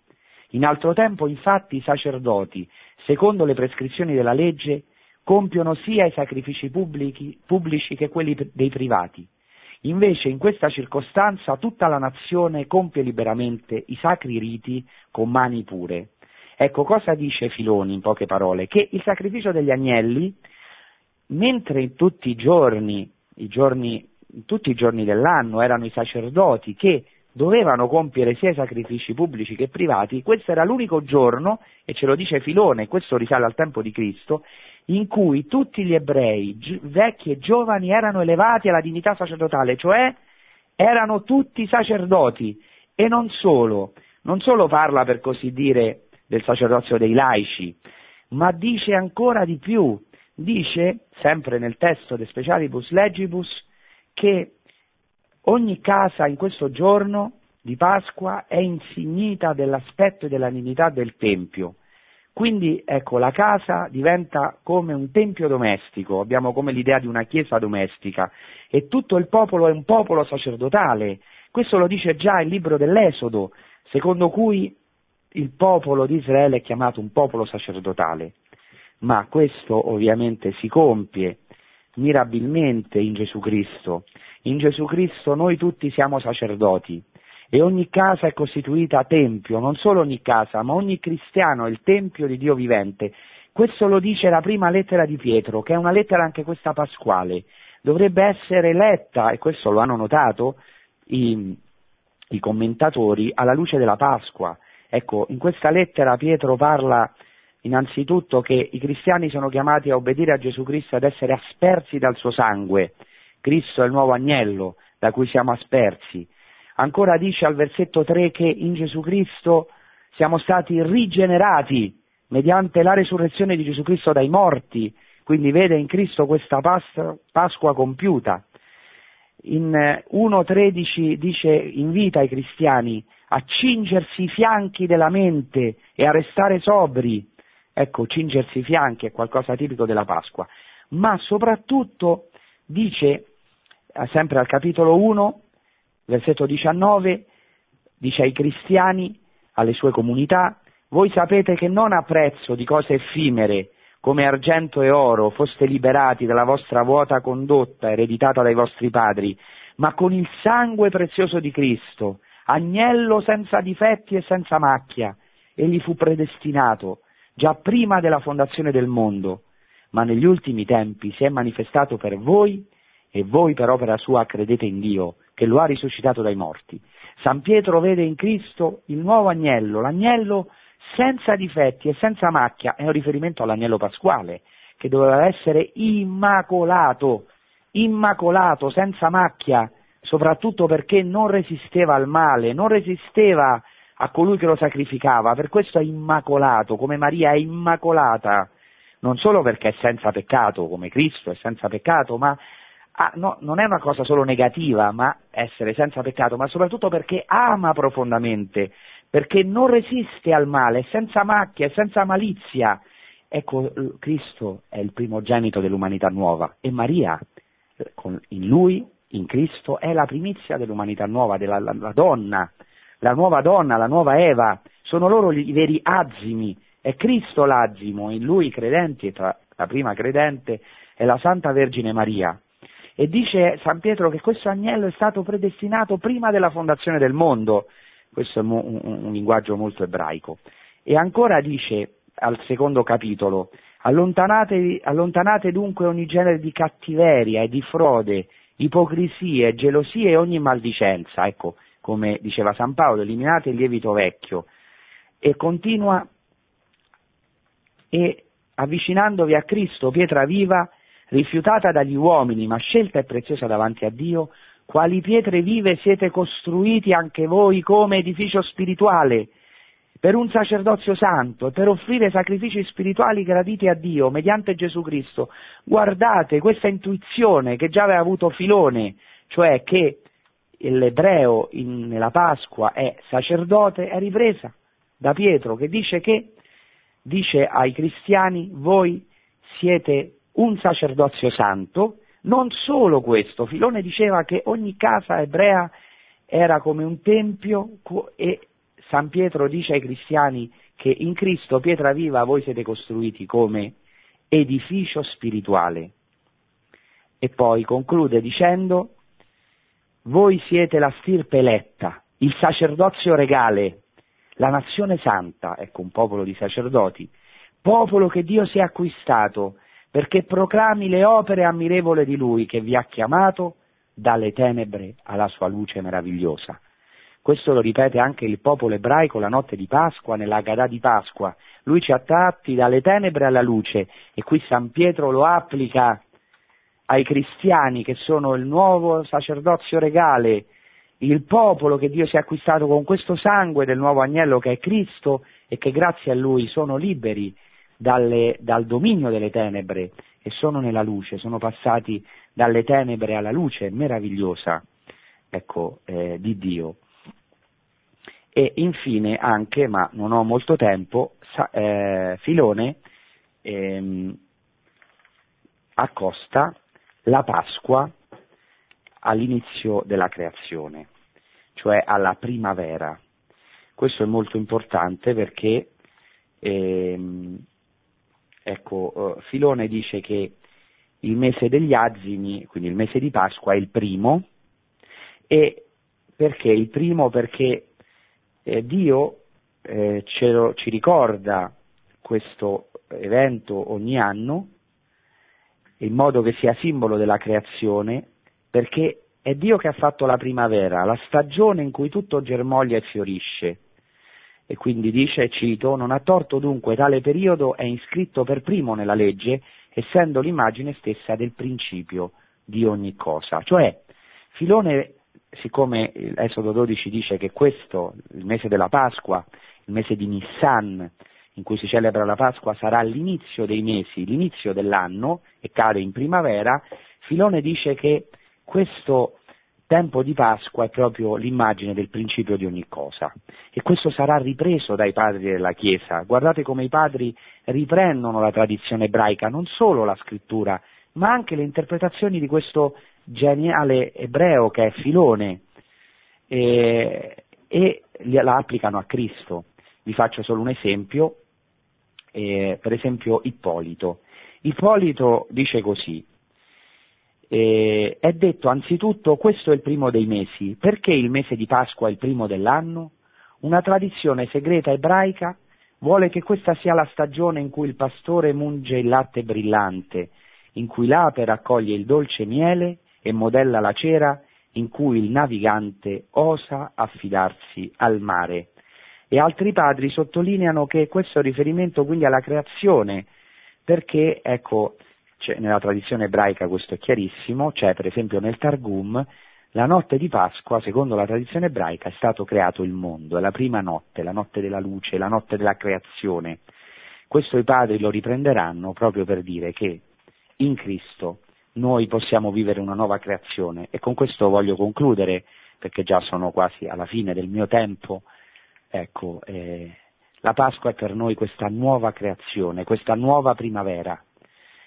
In altro tempo, infatti, i sacerdoti, secondo le prescrizioni della legge, compiono sia i sacrifici pubblici, pubblici che quelli dei privati, Invece in questa circostanza tutta la nazione compie liberamente i sacri riti con mani pure. Ecco cosa dice Filoni in poche parole? Che il sacrificio degli agnelli, mentre in tutti i giorni, i giorni, tutti i giorni dell'anno erano i sacerdoti che dovevano compiere sia i sacrifici pubblici che privati, questo era l'unico giorno, e ce lo dice Filone, questo risale al tempo di Cristo, in cui tutti gli ebrei, vecchi e giovani, erano elevati alla dignità sacerdotale, cioè erano tutti sacerdoti. E non solo, non solo parla per così dire del sacerdozio dei laici, ma dice ancora di più, dice, sempre nel testo de Specialibus Legibus, che ogni casa in questo giorno di Pasqua è insignita dell'aspetto e della dignità del Tempio quindi ecco, la casa diventa come un tempio domestico, abbiamo come l'idea di una chiesa domestica e tutto il popolo è un popolo sacerdotale. Questo lo dice già il libro dell'Esodo, secondo cui il popolo di Israele è chiamato un popolo sacerdotale. Ma questo ovviamente si compie mirabilmente in Gesù Cristo. In Gesù Cristo noi tutti siamo sacerdoti e ogni casa è costituita tempio, non solo ogni casa, ma ogni cristiano è il tempio di Dio vivente. Questo lo dice la prima lettera di Pietro, che è una lettera anche questa pasquale. Dovrebbe essere letta, e questo lo hanno notato i, i commentatori, alla luce della Pasqua. Ecco, in questa lettera Pietro parla innanzitutto che i cristiani sono chiamati a obbedire a Gesù Cristo ad essere aspersi dal suo sangue. Cristo è il nuovo agnello da cui siamo aspersi. Ancora dice al versetto 3 che in Gesù Cristo siamo stati rigenerati mediante la resurrezione di Gesù Cristo dai morti, quindi vede in Cristo questa Pasqua compiuta. In 1.13 dice invita i cristiani a cingersi i fianchi della mente e a restare sobri. Ecco, cingersi i fianchi è qualcosa tipico della Pasqua. Ma soprattutto dice, eh, sempre al capitolo 1, versetto 19, dice ai cristiani, alle sue comunità, voi sapete che non a prezzo di cose effimere, come argento e oro, foste liberati dalla vostra vuota condotta ereditata dai vostri padri, ma con il sangue prezioso di Cristo, agnello senza difetti e senza macchia, egli fu predestinato già prima della fondazione del mondo, ma negli ultimi tempi si è manifestato per voi e voi per opera sua credete in Dio, che lo ha risuscitato dai morti. San Pietro vede in Cristo il nuovo agnello, l'agnello senza difetti e senza macchia, è un riferimento all'agnello pasquale, che doveva essere immacolato, immacolato, senza macchia, soprattutto perché non resisteva al male, non resisteva a colui che lo sacrificava, per questo è immacolato, come Maria è immacolata, non solo perché è senza peccato, come Cristo è senza peccato, ma ah, no, non è una cosa solo negativa, ma essere senza peccato, ma soprattutto perché ama profondamente, perché non resiste al male, è senza macchia, è senza malizia. Ecco, Cristo è il primogenito dell'umanità nuova e Maria, in lui, in Cristo, è la primizia dell'umanità nuova, della la, la donna, la nuova donna, la nuova Eva, sono loro i veri azimi, è Cristo l'azimo, in lui i credenti, tra la prima credente è la Santa Vergine Maria. E dice San Pietro che questo agnello è stato predestinato prima della fondazione del mondo, questo è un, un, linguaggio molto ebraico. E ancora dice al secondo capitolo, allontanate, allontanate dunque ogni genere di cattiveria e di frode, ipocrisie, gelosie e ogni maldicenza, ecco, come diceva San Paolo, eliminate il lievito vecchio. E continua, e avvicinandovi a Cristo, pietra viva, rifiutata dagli uomini, ma scelta e preziosa davanti a Dio, quali pietre vive siete costruiti anche voi come edificio spirituale, per un sacerdozio santo, per offrire sacrifici spirituali graditi a Dio mediante Gesù Cristo. Guardate questa intuizione che già aveva avuto Filone, cioè che l'ebreo in, nella Pasqua è sacerdote, è ripresa da Pietro che dice che dice ai cristiani voi siete un sacerdozio santo, non solo questo, Filone diceva che ogni casa ebrea era come un tempio e San Pietro dice ai cristiani che in Cristo, pietra viva, voi siete costruiti come edificio spirituale. E poi conclude dicendo, voi siete la stirpe eletta, il sacerdozio regale, la nazione santa, ecco un popolo di sacerdoti, popolo che Dio si è acquistato perché proclami le opere ammirevole di Lui che vi ha chiamato dalle tenebre alla sua luce meravigliosa. Questo lo ripete anche il popolo ebraico la notte di Pasqua, nella Gadà di Pasqua. Lui ci ha tratti dalle tenebre alla luce e qui San Pietro lo applica ai cristiani che sono il nuovo sacerdozio regale, il popolo che Dio si è acquistato con questo sangue del nuovo agnello che è Cristo e che grazie a Lui sono liberi dalle, dal dominio delle tenebre e sono nella luce, sono passati dalle tenebre alla luce meravigliosa ecco, eh, di Dio. E infine anche, ma non ho molto tempo, sa, eh, Filone ehm, accosta la Pasqua all'inizio della creazione, cioè alla primavera. Questo è molto importante perché ehm, Ecco, eh, Filone dice che il mese degli azimi, quindi il mese di Pasqua, è il primo, e perché il primo? Perché eh, Dio eh, lo, ci ricorda questo evento ogni anno, in modo che sia simbolo della creazione, perché è Dio che ha fatto la primavera, la stagione in cui tutto germoglia e fiorisce. E quindi dice, cito, non ha torto dunque tale periodo è iscritto per primo nella legge, essendo l'immagine stessa del principio di ogni cosa. Cioè, Filone, siccome Esodo 12 dice che questo, il mese della Pasqua, il mese di Nissan, in cui si celebra la Pasqua, sarà l'inizio dei mesi, l'inizio dell'anno, e cade in primavera, Filone dice che questo tempo di Pasqua è proprio l'immagine del principio di ogni cosa e questo sarà ripreso dai padri della Chiesa. Guardate come i padri riprendono la tradizione ebraica, non solo la scrittura, ma anche le interpretazioni di questo geniale ebreo che è Filone e, e la applicano a Cristo. Vi faccio solo un esempio, eh, per esempio Ippolito. Ippolito dice così, eh, è detto anzitutto questo è il primo dei mesi. Perché il mese di Pasqua è il primo dell'anno? Una tradizione segreta ebraica vuole che questa sia la stagione in cui il pastore munge il latte brillante, in cui l'ape raccoglie il dolce miele e modella la cera, in cui il navigante osa affidarsi al mare. E altri padri sottolineano che questo riferimento quindi alla creazione, perché, ecco, cioè, nella tradizione ebraica questo è chiarissimo, c'è per esempio nel Targum la notte di Pasqua, secondo la tradizione ebraica, è stato creato il mondo, è la prima notte, la notte della luce, la notte della creazione. Questo i padri lo riprenderanno proprio per dire che in Cristo noi possiamo vivere una nuova creazione e con questo voglio concludere, perché già sono quasi alla fine del mio tempo, ecco, eh, la Pasqua è per noi questa nuova creazione, questa nuova primavera.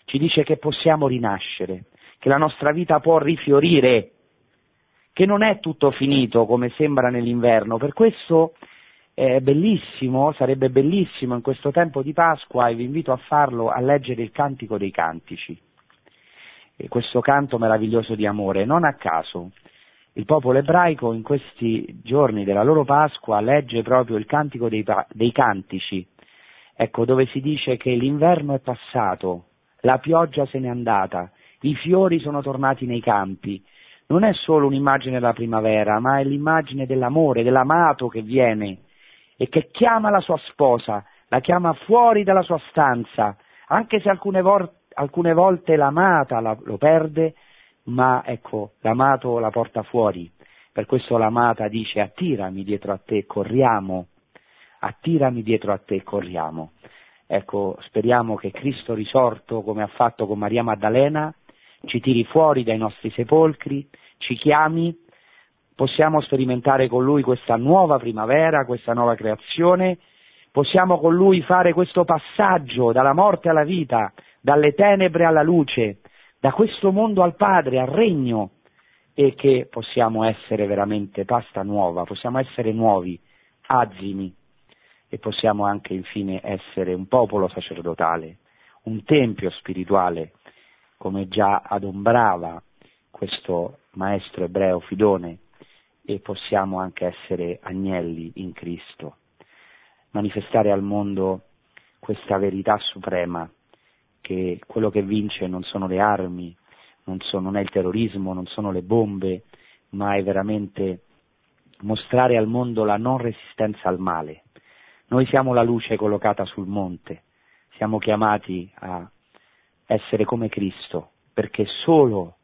Ci dice che possiamo rinascere, che la nostra vita può rifiorire, che non è tutto finito come sembra nell'inverno. Per questo è bellissimo, sarebbe bellissimo in questo tempo di Pasqua, e vi invito a farlo, a leggere il Cantico dei Cantici. E questo canto meraviglioso di amore. Non a caso il popolo ebraico in questi giorni della loro Pasqua legge proprio il Cantico dei, dei Cantici, ecco, dove si dice che l'inverno è passato, la pioggia se n'è andata, i fiori sono tornati nei campi. Non è solo un'immagine della primavera, ma è l'immagine dell'amore, dell'amato che viene e che chiama la sua sposa, la chiama fuori dalla sua stanza, anche se alcune, vor- alcune volte l'amata la- lo perde, ma ecco, l'amato la porta fuori. Per questo l'amata dice attirami dietro a te, corriamo, attirami dietro a te, corriamo. Ecco, speriamo che Cristo risorto, come ha fatto con Maria Maddalena, ci tiri fuori dai nostri sepolcri, ci chiami possiamo sperimentare con Lui questa nuova primavera, questa nuova creazione, possiamo con Lui fare questo passaggio dalla morte alla vita, dalle tenebre alla luce, da questo mondo al Padre, al regno, e che possiamo essere veramente pasta nuova, possiamo essere nuovi, azimi, e possiamo anche infine essere un popolo sacerdotale, un tempio spirituale, come già adombrava questo maestro ebreo Fidone, e possiamo anche essere agnelli in Cristo, manifestare al mondo questa verità suprema, che quello che vince non sono le armi, non, so, non è il terrorismo, non sono le bombe, ma è veramente mostrare al mondo la non resistenza al male. Noi siamo la luce collocata sul monte, siamo chiamati a essere come Cristo, perché solo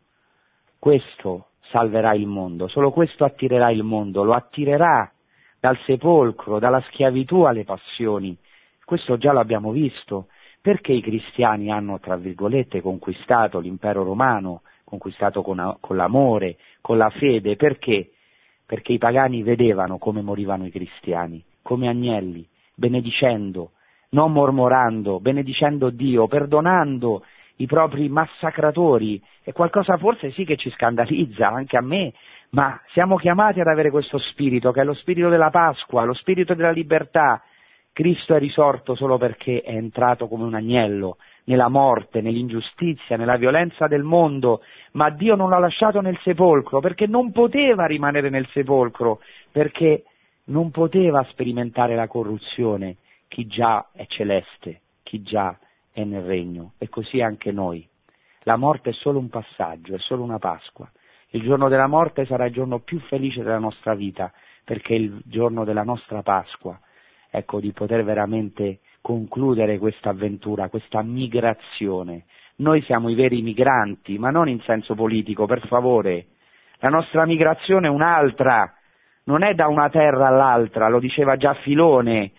questo salverà il mondo, solo questo attirerà il mondo, lo attirerà dal sepolcro, dalla schiavitù alle passioni. Questo già l'abbiamo visto. Perché i cristiani hanno, tra virgolette, conquistato l'impero romano, conquistato con, con l'amore, con la fede? Perché? Perché i pagani vedevano come morivano i cristiani, come agnelli, benedicendo, non mormorando, benedicendo Dio, perdonando i propri massacratori, è qualcosa forse sì che ci scandalizza, anche a me, ma siamo chiamati ad avere questo spirito, che è lo spirito della Pasqua, lo spirito della libertà. Cristo è risorto solo perché è entrato come un agnello nella morte, nell'ingiustizia, nella violenza del mondo, ma Dio non l'ha lasciato nel sepolcro perché non poteva rimanere nel sepolcro, perché non poteva sperimentare la corruzione chi già è celeste, chi già è nel regno e così anche noi. La morte è solo un passaggio, è solo una Pasqua. Il giorno della morte sarà il giorno più felice della nostra vita, perché è il giorno della nostra Pasqua, ecco, di poter veramente concludere questa avventura, questa migrazione. Noi siamo i veri migranti, ma non in senso politico, per favore. La nostra migrazione è un'altra, non è da una terra all'altra, lo diceva già Filone,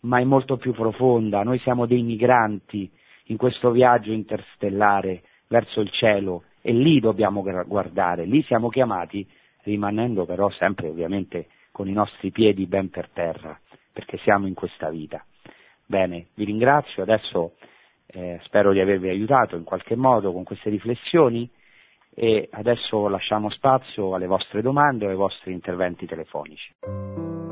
ma è molto più profonda. Noi siamo dei migranti in questo viaggio interstellare verso il cielo e lì dobbiamo guardare, lì siamo chiamati, rimanendo però sempre ovviamente con i nostri piedi ben per terra, perché siamo in questa vita. Bene, vi ringrazio, adesso eh, spero di avervi aiutato in qualche modo con queste riflessioni e adesso lasciamo spazio alle vostre domande o ai vostri interventi telefonici.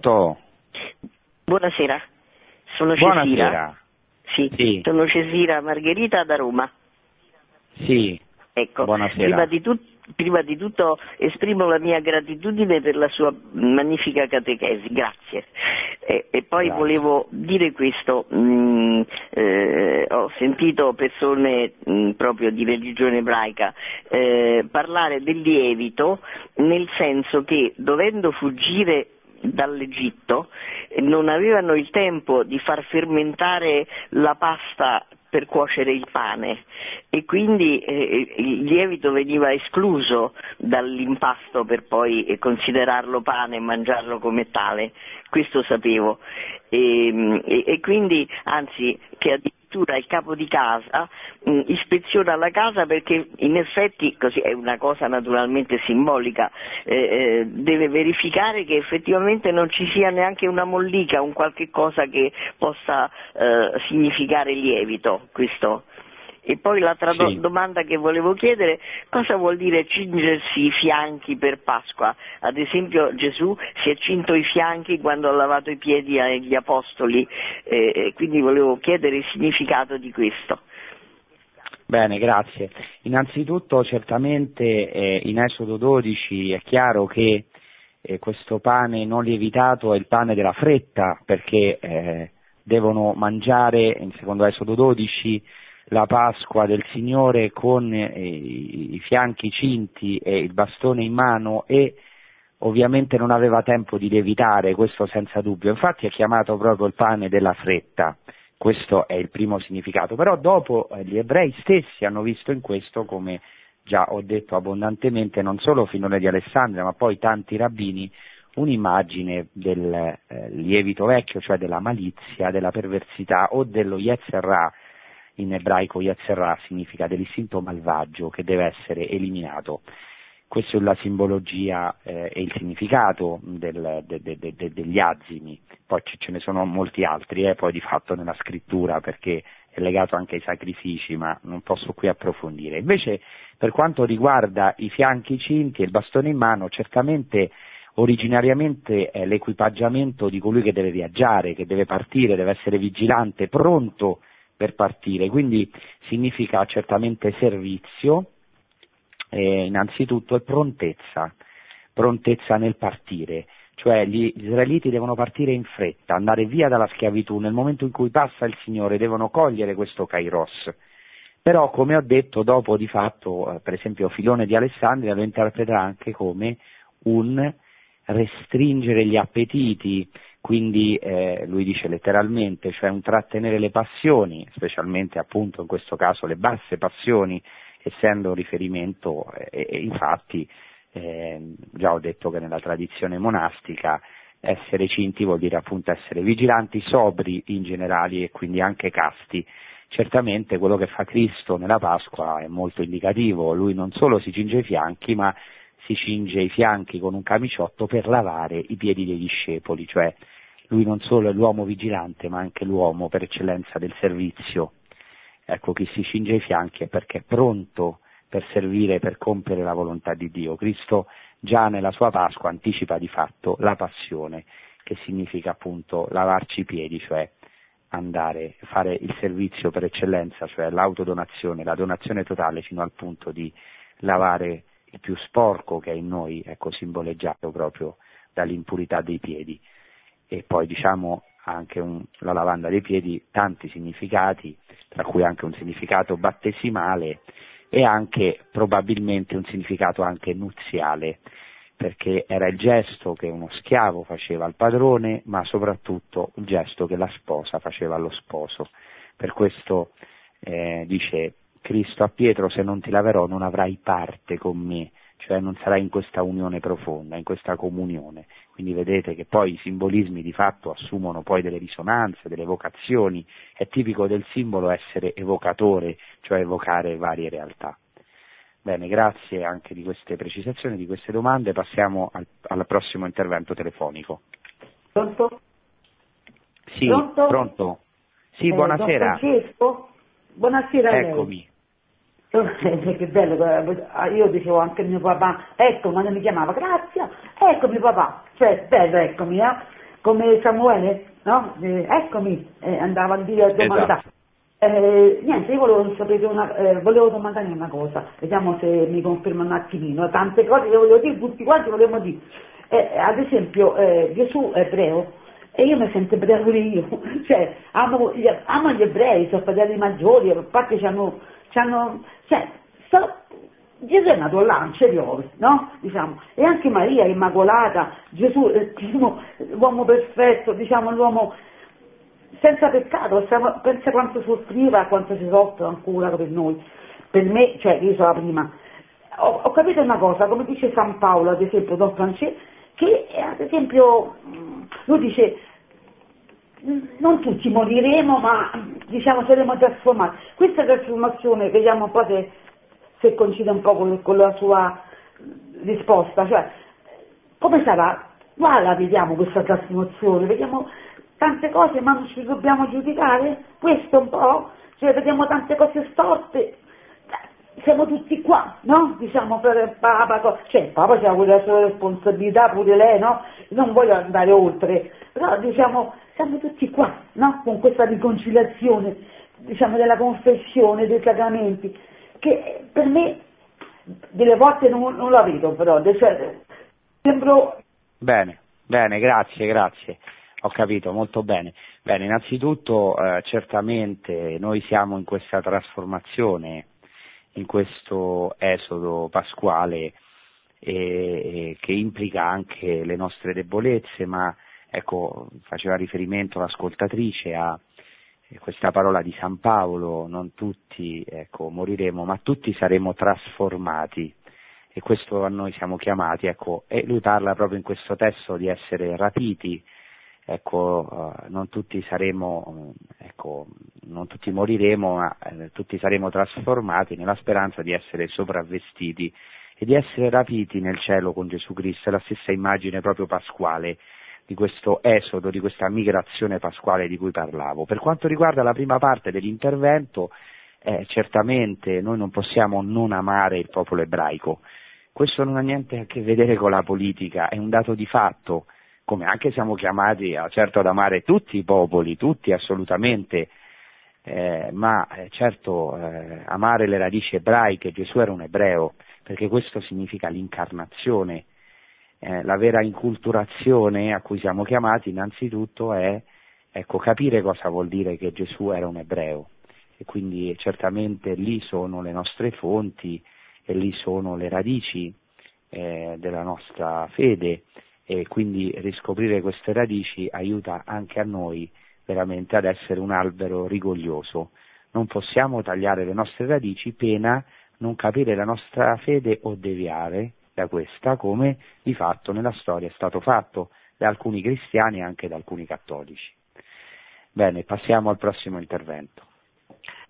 Pronto? Buonasera, sono Buonasera. Cesira. Sì, Sì. sono Cesira Margherita da Roma. Sì, Ecco, Buonasera. prima di tutto prima di tutto esprimo la mia gratitudine per la sua magnifica catechesi, grazie. E, e poi Grazie. volevo dire questo, mh, eh, ho sentito persone mh, proprio di religione ebraica eh, parlare del lievito nel senso che dovendo fuggire dall'Egitto eh, non avevano il tempo di far fermentare la pasta per cuocere il pane e quindi eh, il lievito veniva escluso dall'impasto per poi eh, considerarlo pane e mangiarlo come tale, questo sapevo. E, e- e quindi, anzi, che addirittura il capo di casa mh, ispeziona la casa perché in effetti, così è una cosa naturalmente simbolica, eh, eh, deve verificare che effettivamente non ci sia neanche una mollica, un qualche cosa che possa eh, significare lievito. Questo. E poi l'altra do- domanda che volevo chiedere, cosa vuol dire cingersi i fianchi per Pasqua? Ad esempio Gesù si è cinto i fianchi quando ha lavato i piedi agli apostoli, eh, e quindi volevo chiedere il significato di questo. Bene, grazie. Innanzitutto certamente eh, in Esodo 12 è chiaro che eh, questo pane non lievitato è il pane della fretta perché eh, devono mangiare, in secondo Esodo 12, la Pasqua del Signore con eh, i, fianchi cinti e il bastone in mano e ovviamente non aveva tempo di lievitare, questo senza dubbio. Infatti è chiamato proprio il pane della fretta. Questo è il primo significato, però dopo eh, gli ebrei stessi hanno visto in questo, come già ho detto abbondantemente, non solo Finone di Alessandria, ma poi tanti rabbini, un'immagine del eh, lievito vecchio, cioè della malizia, della perversità o dello Yetzerra, in ebraico Yetzerra significa dell'istinto malvagio che deve essere eliminato. Questa è la simbologia eh, e il significato del- de- de- de- de- degli azimi, poi ce ce ne sono molti altri, eh, poi di fatto nella scrittura perché è legato anche ai sacrifici, ma non posso qui approfondire. Invece per quanto riguarda i fianchi cinti e il bastone in mano, certamente originariamente è l'equipaggiamento di colui che deve viaggiare, che deve partire, deve essere vigilante, pronto per partire, quindi significa certamente servizio, eh, innanzitutto e prontezza, prontezza nel partire, cioè gli israeliti devono partire in fretta, andare via dalla schiavitù, nel momento in cui passa il Signore devono cogliere questo kairos. Però, come ho detto, dopo di fatto, eh, per esempio Filone di Alessandria lo interpreta anche come un restringere gli appetiti, quindi eh, lui dice letteralmente, cioè un trattenere le passioni, specialmente appunto in questo caso le basse passioni, essendo un riferimento, eh, e infatti eh, già ho detto che nella tradizione monastica essere cinti vuol dire appunto essere vigilanti, sobri in generale e quindi anche casti. Certamente quello che fa Cristo nella Pasqua è molto indicativo, lui non solo si cinge i fianchi, ma si cinge i fianchi con un camiciotto per lavare i piedi dei discepoli, cioè lui non solo è l'uomo vigilante, ma anche l'uomo per eccellenza del servizio. Ecco, chi si cinge i fianchi è perché è pronto per servire, per compiere la volontà di Dio. Cristo già nella sua Pasqua anticipa di fatto la passione, che significa appunto lavarci i piedi, cioè andare, fare il servizio per eccellenza, cioè l'autodonazione, la donazione totale fino al punto di lavare il più sporco che è in noi, ecco simboleggiato proprio dall'impurità dei piedi. E poi diciamo anche un- la lavanda dei piedi, tanti significati, tra cui anche un significato battesimale e anche probabilmente un significato anche nuziale, perché era il gesto che uno schiavo faceva al padrone, ma soprattutto il gesto che la sposa faceva allo sposo. Per questo eh, dice Cristo a Pietro, se non ti laverò non avrai parte con me, cioè non sarai in questa unione profonda, in questa comunione. Quindi vedete che poi i simbolismi di fatto assumono poi delle risonanze, delle evocazioni, è tipico del simbolo essere evocatore, cioè evocare varie realtà. Bene, grazie anche di queste precisazioni, di queste domande, passiamo al, al prossimo intervento telefonico. Pronto? Sì, Pronto? pronto? Sì, Eh, buonasera. Francesco? Buonasera. Eccomi. Che bello, eh, io dicevo anche a mio papà, ecco, quando mi chiamava, grazie, eccomi papà, cioè bello, eccomi, eh? come Samuele, no? Eh, eccomi, eh, andava a dire a domandare. Esatto. Eh, niente, io volevo sapere una, eh, volevo domandare una cosa, vediamo se mi conferma un attimino, tante cose che volevo dire, tutti quanti volevamo dire. Eh, ad esempio, Gesù è ebreo e io mi sento ebrea pure io, cioè amo gli, amo gli ebrei, sono fratelli maggiori, a parte c'hanno, c'hanno cioè, sto, Gesù è nato là, non c'è piove, no? Diciamo. E anche Maria Immacolata, Gesù, eh, diciamo, l'uomo perfetto, diciamo, l'uomo senza peccato, pensa quanto soffriva, quanto si soffre ancora per noi. Per me, cioè, io sono la prima. Ho, ho capito una cosa, come dice San Paolo, ad esempio, Don Francesco, che ad esempio lui dice non tutti moriremo, ma diciamo saremo trasformati. Questa trasformazione, vediamo un po' se, se coincide un po' con, con, la sua risposta, cioè come sarà? Qua la vediamo questa trasformazione, vediamo tante cose ma non ci dobbiamo giudicare? Questo un po'? Cioè vediamo tante cose storte, siamo tutti qua, no? Diciamo per il Papa, cioè il Papa ha quella sua responsabilità pure lei, no? Non voglio andare oltre, però diciamo siamo tutti qua, no? Con questa riconciliazione, diciamo della confessione, dei sacramenti, che per me delle volte non, non la vedo però, cioè, sembro... Bene, bene, grazie, grazie. Ho capito, molto bene. Bene, innanzitutto eh, certamente noi siamo in questa trasformazione, in questo esodo pasquale eh, che implica anche le nostre debolezze, ma ecco, faceva riferimento l'ascoltatrice a questa parola di San Paolo, non tutti ecco, moriremo, ma tutti saremo trasformati. E questo a noi siamo chiamati, ecco, e lui parla proprio in questo testo di essere rapiti ecco, eh, non tutti saremo, ecco, non tutti moriremo, ma eh, tutti saremo trasformati nella speranza di essere sopravvestiti e di essere rapiti nel cielo con Gesù Cristo, è la stessa immagine proprio pasquale di questo esodo, di questa migrazione pasquale di cui parlavo. Per quanto riguarda la prima parte dell'intervento, eh, certamente noi non possiamo non amare il popolo ebraico. Questo non ha niente a che vedere con la politica, è un dato di fatto come anche siamo chiamati certo ad amare tutti i popoli, tutti assolutamente, eh, ma eh, certo eh, amare le radici ebraiche, Gesù era un ebreo, perché questo significa l'incarnazione, eh, la vera inculturazione a cui siamo chiamati innanzitutto è ecco, capire cosa vuol dire che Gesù era un ebreo. E quindi certamente lì sono le nostre fonti e lì sono le radici eh, della nostra fede e quindi riscoprire queste radici aiuta anche a noi veramente ad essere un albero rigoglioso. Non possiamo tagliare le nostre radici pena non capire la nostra fede o deviare da questa, come di fatto nella storia è stato fatto da alcuni cristiani e anche da alcuni cattolici. Bene, passiamo al prossimo intervento.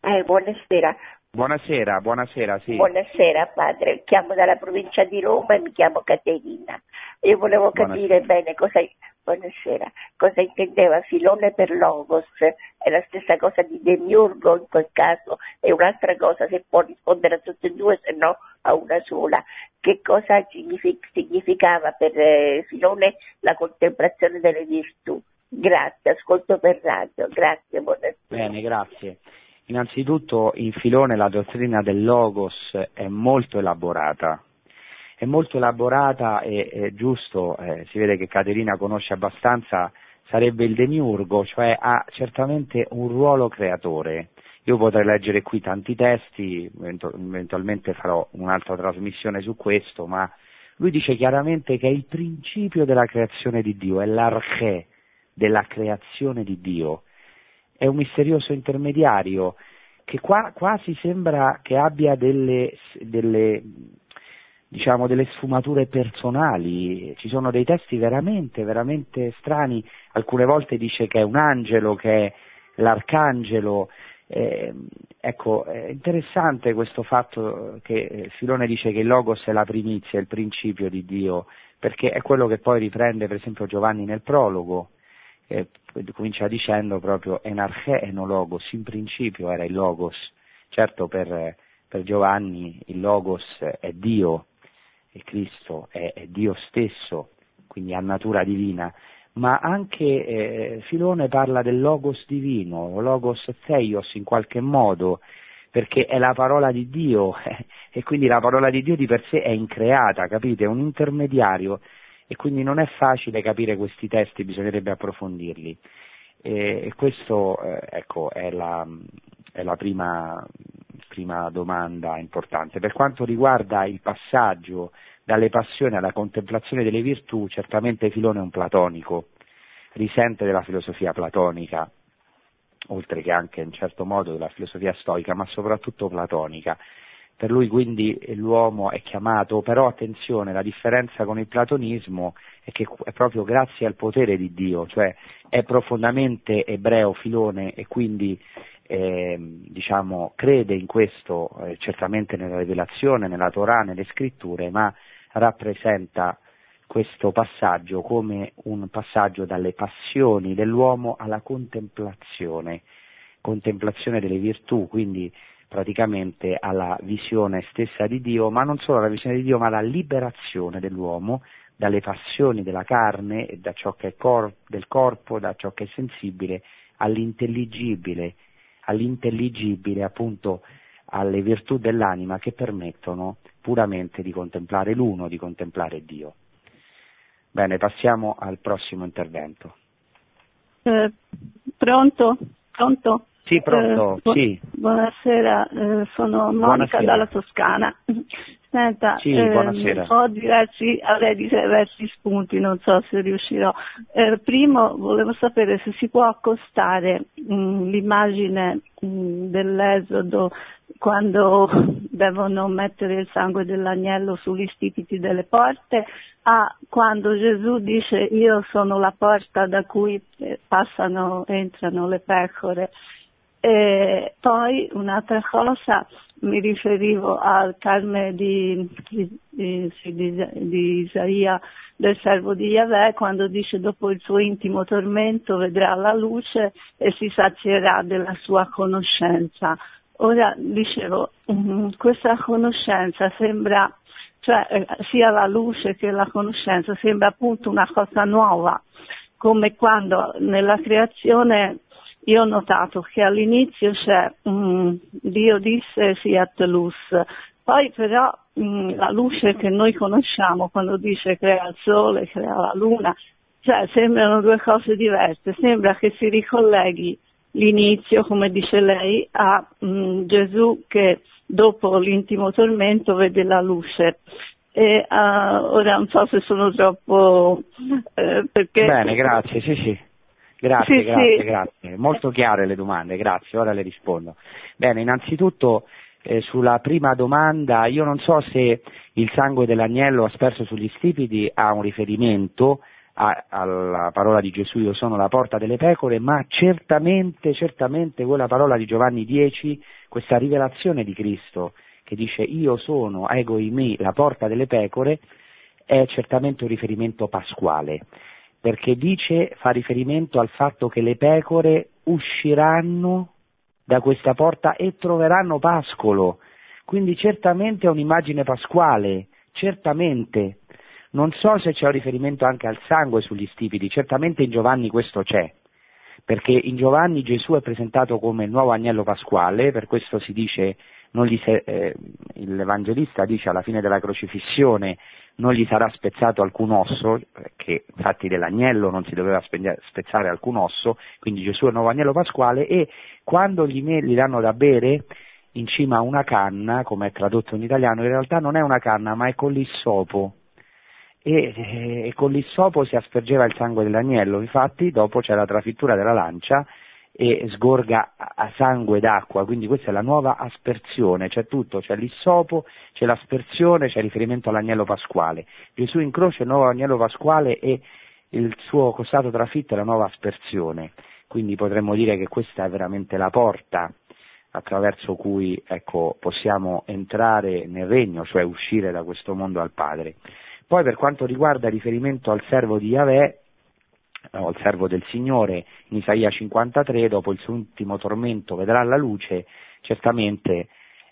Eh, buonasera, Buonasera, buonasera, sì. Buonasera padre, chiamo dalla provincia di Roma e mi chiamo Caterina. Io volevo capire buonasera. bene cosa, buonasera, cosa intendeva Filone per Logos, è la stessa cosa di Demiurgo in quel caso, è un'altra cosa, se può rispondere a tutte e due, se no a una sola. Che cosa significava per eh, Filone la contemplazione delle virtù? Grazie, ascolto per radio, grazie, buonasera. Bene, grazie. Innanzitutto in filone la dottrina del logos è molto elaborata, è molto elaborata e è giusto, eh, si vede che Caterina conosce abbastanza, sarebbe il demiurgo, cioè ha certamente un ruolo creatore. Io potrei leggere qui tanti testi, eventualmente farò un'altra trasmissione su questo, ma lui dice chiaramente che è il principio della creazione di Dio, è l'arche della creazione di Dio è un misterioso intermediario che qua, quasi sembra che abbia delle, delle, diciamo, delle sfumature personali, ci sono dei testi veramente, veramente strani, alcune volte dice che è un angelo, che è l'arcangelo, eh, ecco, è interessante questo fatto che Filone dice che il Logos è la primizia, il principio di Dio, perché è quello che poi riprende per esempio Giovanni nel prologo, eh, comincia dicendo proprio enarche enologos, in principio era il logos, certo per, per Giovanni il logos è Dio, è Cristo, è, è Dio stesso, quindi ha natura divina, ma anche eh, Filone parla del logos divino, logos theios in qualche modo, perché è la parola di Dio e quindi la parola di Dio di per sé è increata, capite? È un intermediario e quindi non è facile capire questi testi, bisognerebbe approfondirli. E, e questo eh, ecco, è la, è la prima, prima domanda importante. Per quanto riguarda il passaggio dalle passioni alla contemplazione delle virtù, certamente Filone è un platonico, risente della filosofia platonica, oltre che anche in certo modo della filosofia stoica, ma soprattutto platonica. Per lui quindi l'uomo è chiamato, però attenzione, la differenza con il platonismo è che è proprio grazie al potere di Dio, cioè è profondamente ebreo Filone e quindi eh, diciamo, crede in questo eh, certamente nella rivelazione, nella Torah, nelle scritture, ma rappresenta questo passaggio come un passaggio dalle passioni dell'uomo alla contemplazione, contemplazione delle virtù, quindi praticamente alla visione stessa di Dio, ma non solo alla visione di Dio, ma alla liberazione dell'uomo dalle passioni della carne e da ciò che è cor- del corpo, da ciò che è sensibile, all'intelligibile, all'intelligibile appunto alle virtù dell'anima che permettono puramente di contemplare l'uno, di contemplare Dio. Bene, passiamo al prossimo intervento. Eh, pronto? Pronto? Sì, pronto, eh, sì. Buonasera, eh, sono Monica Buonasera. dalla Toscana. Senta, Sì, buonasera. ho diversi, avrei diversi spunti, non so se riuscirò. Eh, primo, volevo sapere se si può accostare mh, l'immagine mh, dell'Esodo quando devono mettere il sangue dell'agnello sugli stipiti delle porte a quando Gesù dice io sono la porta da cui eh, passano, entrano le pecore. E poi un'altra cosa, mi riferivo al Carme di, di, di- di Isaia del servo di Yahweh quando dice dopo il suo intimo tormento vedrà la luce e si sazierà della sua conoscenza. Ora dicevo, mm, questa conoscenza sembra, cioè eh, sia la luce che la conoscenza sembra appunto una cosa nuova, come quando nella creazione io ho notato che all'inizio c'è mm, Dio disse siat luz, poi però mm, la luce che noi conosciamo quando dice crea il sole, crea la luna, cioè sembrano due cose diverse, sembra che si ricolleghi l'inizio, come dice lei, a mm, Gesù che dopo l'intimo tormento vede la luce. E, ah, ora non so se sono troppo eh, perché Bene, grazie, sì, sì. Grazie, Sì, grazie, sì. grazie. Molto chiare le domande, grazie, ora le rispondo. Bene, innanzitutto eh, sulla prima domanda, io non so se il sangue dell'agnello asperso sugli stipiti ha un riferimento a- alla parola di Gesù, io sono la porta delle pecore, ma certamente, certamente quella parola di Giovanni 10, questa rivelazione di Cristo che dice io sono, ego in me, la porta delle pecore, è certamente un riferimento pasquale perché dice, fa riferimento al fatto che le pecore usciranno da questa porta e troveranno pascolo. Quindi certamente è un'immagine pasquale, certamente. Non so se c'è un riferimento anche al sangue sugli stipiti, certamente in Giovanni questo c'è, perché in Giovanni Gesù è presentato come il nuovo agnello pasquale, per questo si dice, se- eh, l'Evangelista dice alla fine della crocifissione non gli sarà spezzato alcun osso, che infatti dell'agnello non si doveva spe- spezzare alcun osso, quindi Gesù è il nuovo agnello pasquale e quando gli, gli danno da bere in cima a una canna, come è tradotto in italiano, in realtà non è una canna ma è con l'issopo. E, e con l'issopo si aspergeva il sangue dell'agnello, infatti dopo c'è la trafittura della lancia e sgorga a sangue d'acqua, quindi questa è la nuova aspersione, c'è tutto, c'è l'issopo, c'è l'aspersione, c'è riferimento all'agnello pasquale. Gesù in croce è il nuovo agnello pasquale e il suo costato trafitto è la nuova aspersione, quindi potremmo dire che questa è veramente la porta attraverso cui ecco, possiamo entrare nel regno, cioè uscire da questo mondo al Padre. Poi per quanto riguarda il riferimento al servo di Yahweh, al servo del Signore, in Isaia 53, dopo il suo ultimo tormento vedrà la luce, certamente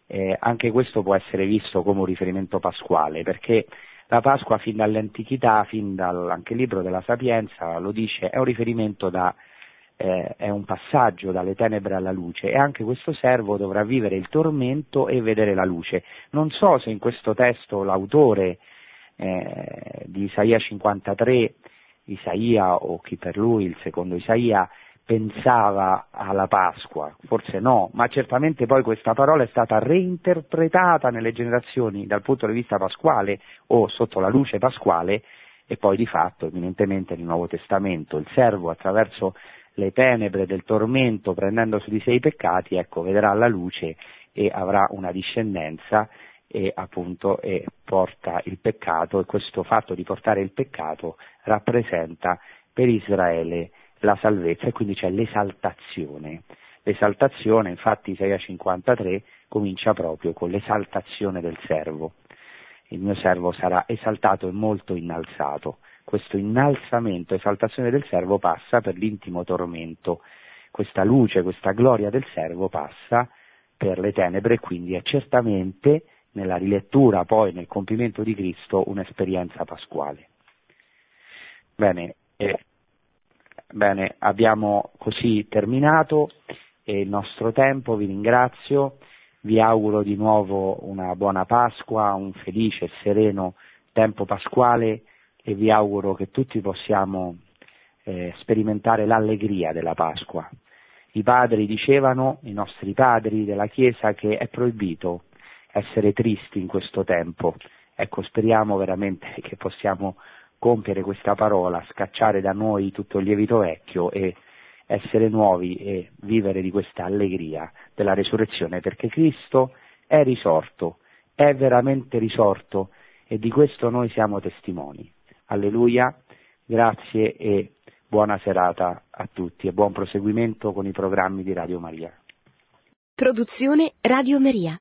eh, anche questo può essere visto come un riferimento pasquale, perché La Pasqua fin dall'antichità, fin dal anche il libro della Sapienza lo dice, è un riferimento da eh, è un passaggio dalle tenebre alla luce e anche questo servo dovrà vivere il tormento e vedere la luce. Non so se in questo testo l'autore eh, di Isaia 53, Isaia o chi per lui, il secondo Isaia, pensava alla Pasqua, forse no, ma certamente poi questa parola è stata reinterpretata nelle generazioni dal punto di vista pasquale o sotto la luce pasquale e poi di fatto eminentemente nel Nuovo Testamento il servo attraverso le tenebre del tormento prendendo su di sé i peccati, ecco, vedrà la luce e avrà una discendenza e appunto e porta il peccato e questo fatto di portare il peccato rappresenta per Israele la salvezza e quindi c'è l'esaltazione. L'esaltazione, infatti Isaia 53 comincia proprio con l'esaltazione del servo. Il mio servo sarà esaltato e molto innalzato questo innalzamento, esaltazione del servo passa per l'intimo tormento, questa luce, questa gloria del servo passa per le tenebre e quindi è certamente nella rilettura poi nel compimento di Cristo un'esperienza pasquale. Bene, eh, bene abbiamo così terminato il nostro tempo, vi ringrazio, vi auguro di nuovo una buona Pasqua, un felice e sereno tempo pasquale e vi auguro che tutti possiamo eh, sperimentare l'allegria della Pasqua. I padri dicevano, i nostri padri della Chiesa, che è proibito essere tristi in questo tempo. Ecco, speriamo veramente che possiamo compiere questa parola, scacciare da noi tutto il lievito vecchio e essere nuovi e vivere di questa allegria della resurrezione, perché Cristo è risorto, è veramente risorto e di questo noi siamo testimoni. Alleluia, grazie e buona serata a tutti e buon proseguimento con i programmi di Radio Maria. Produzione Radio Maria.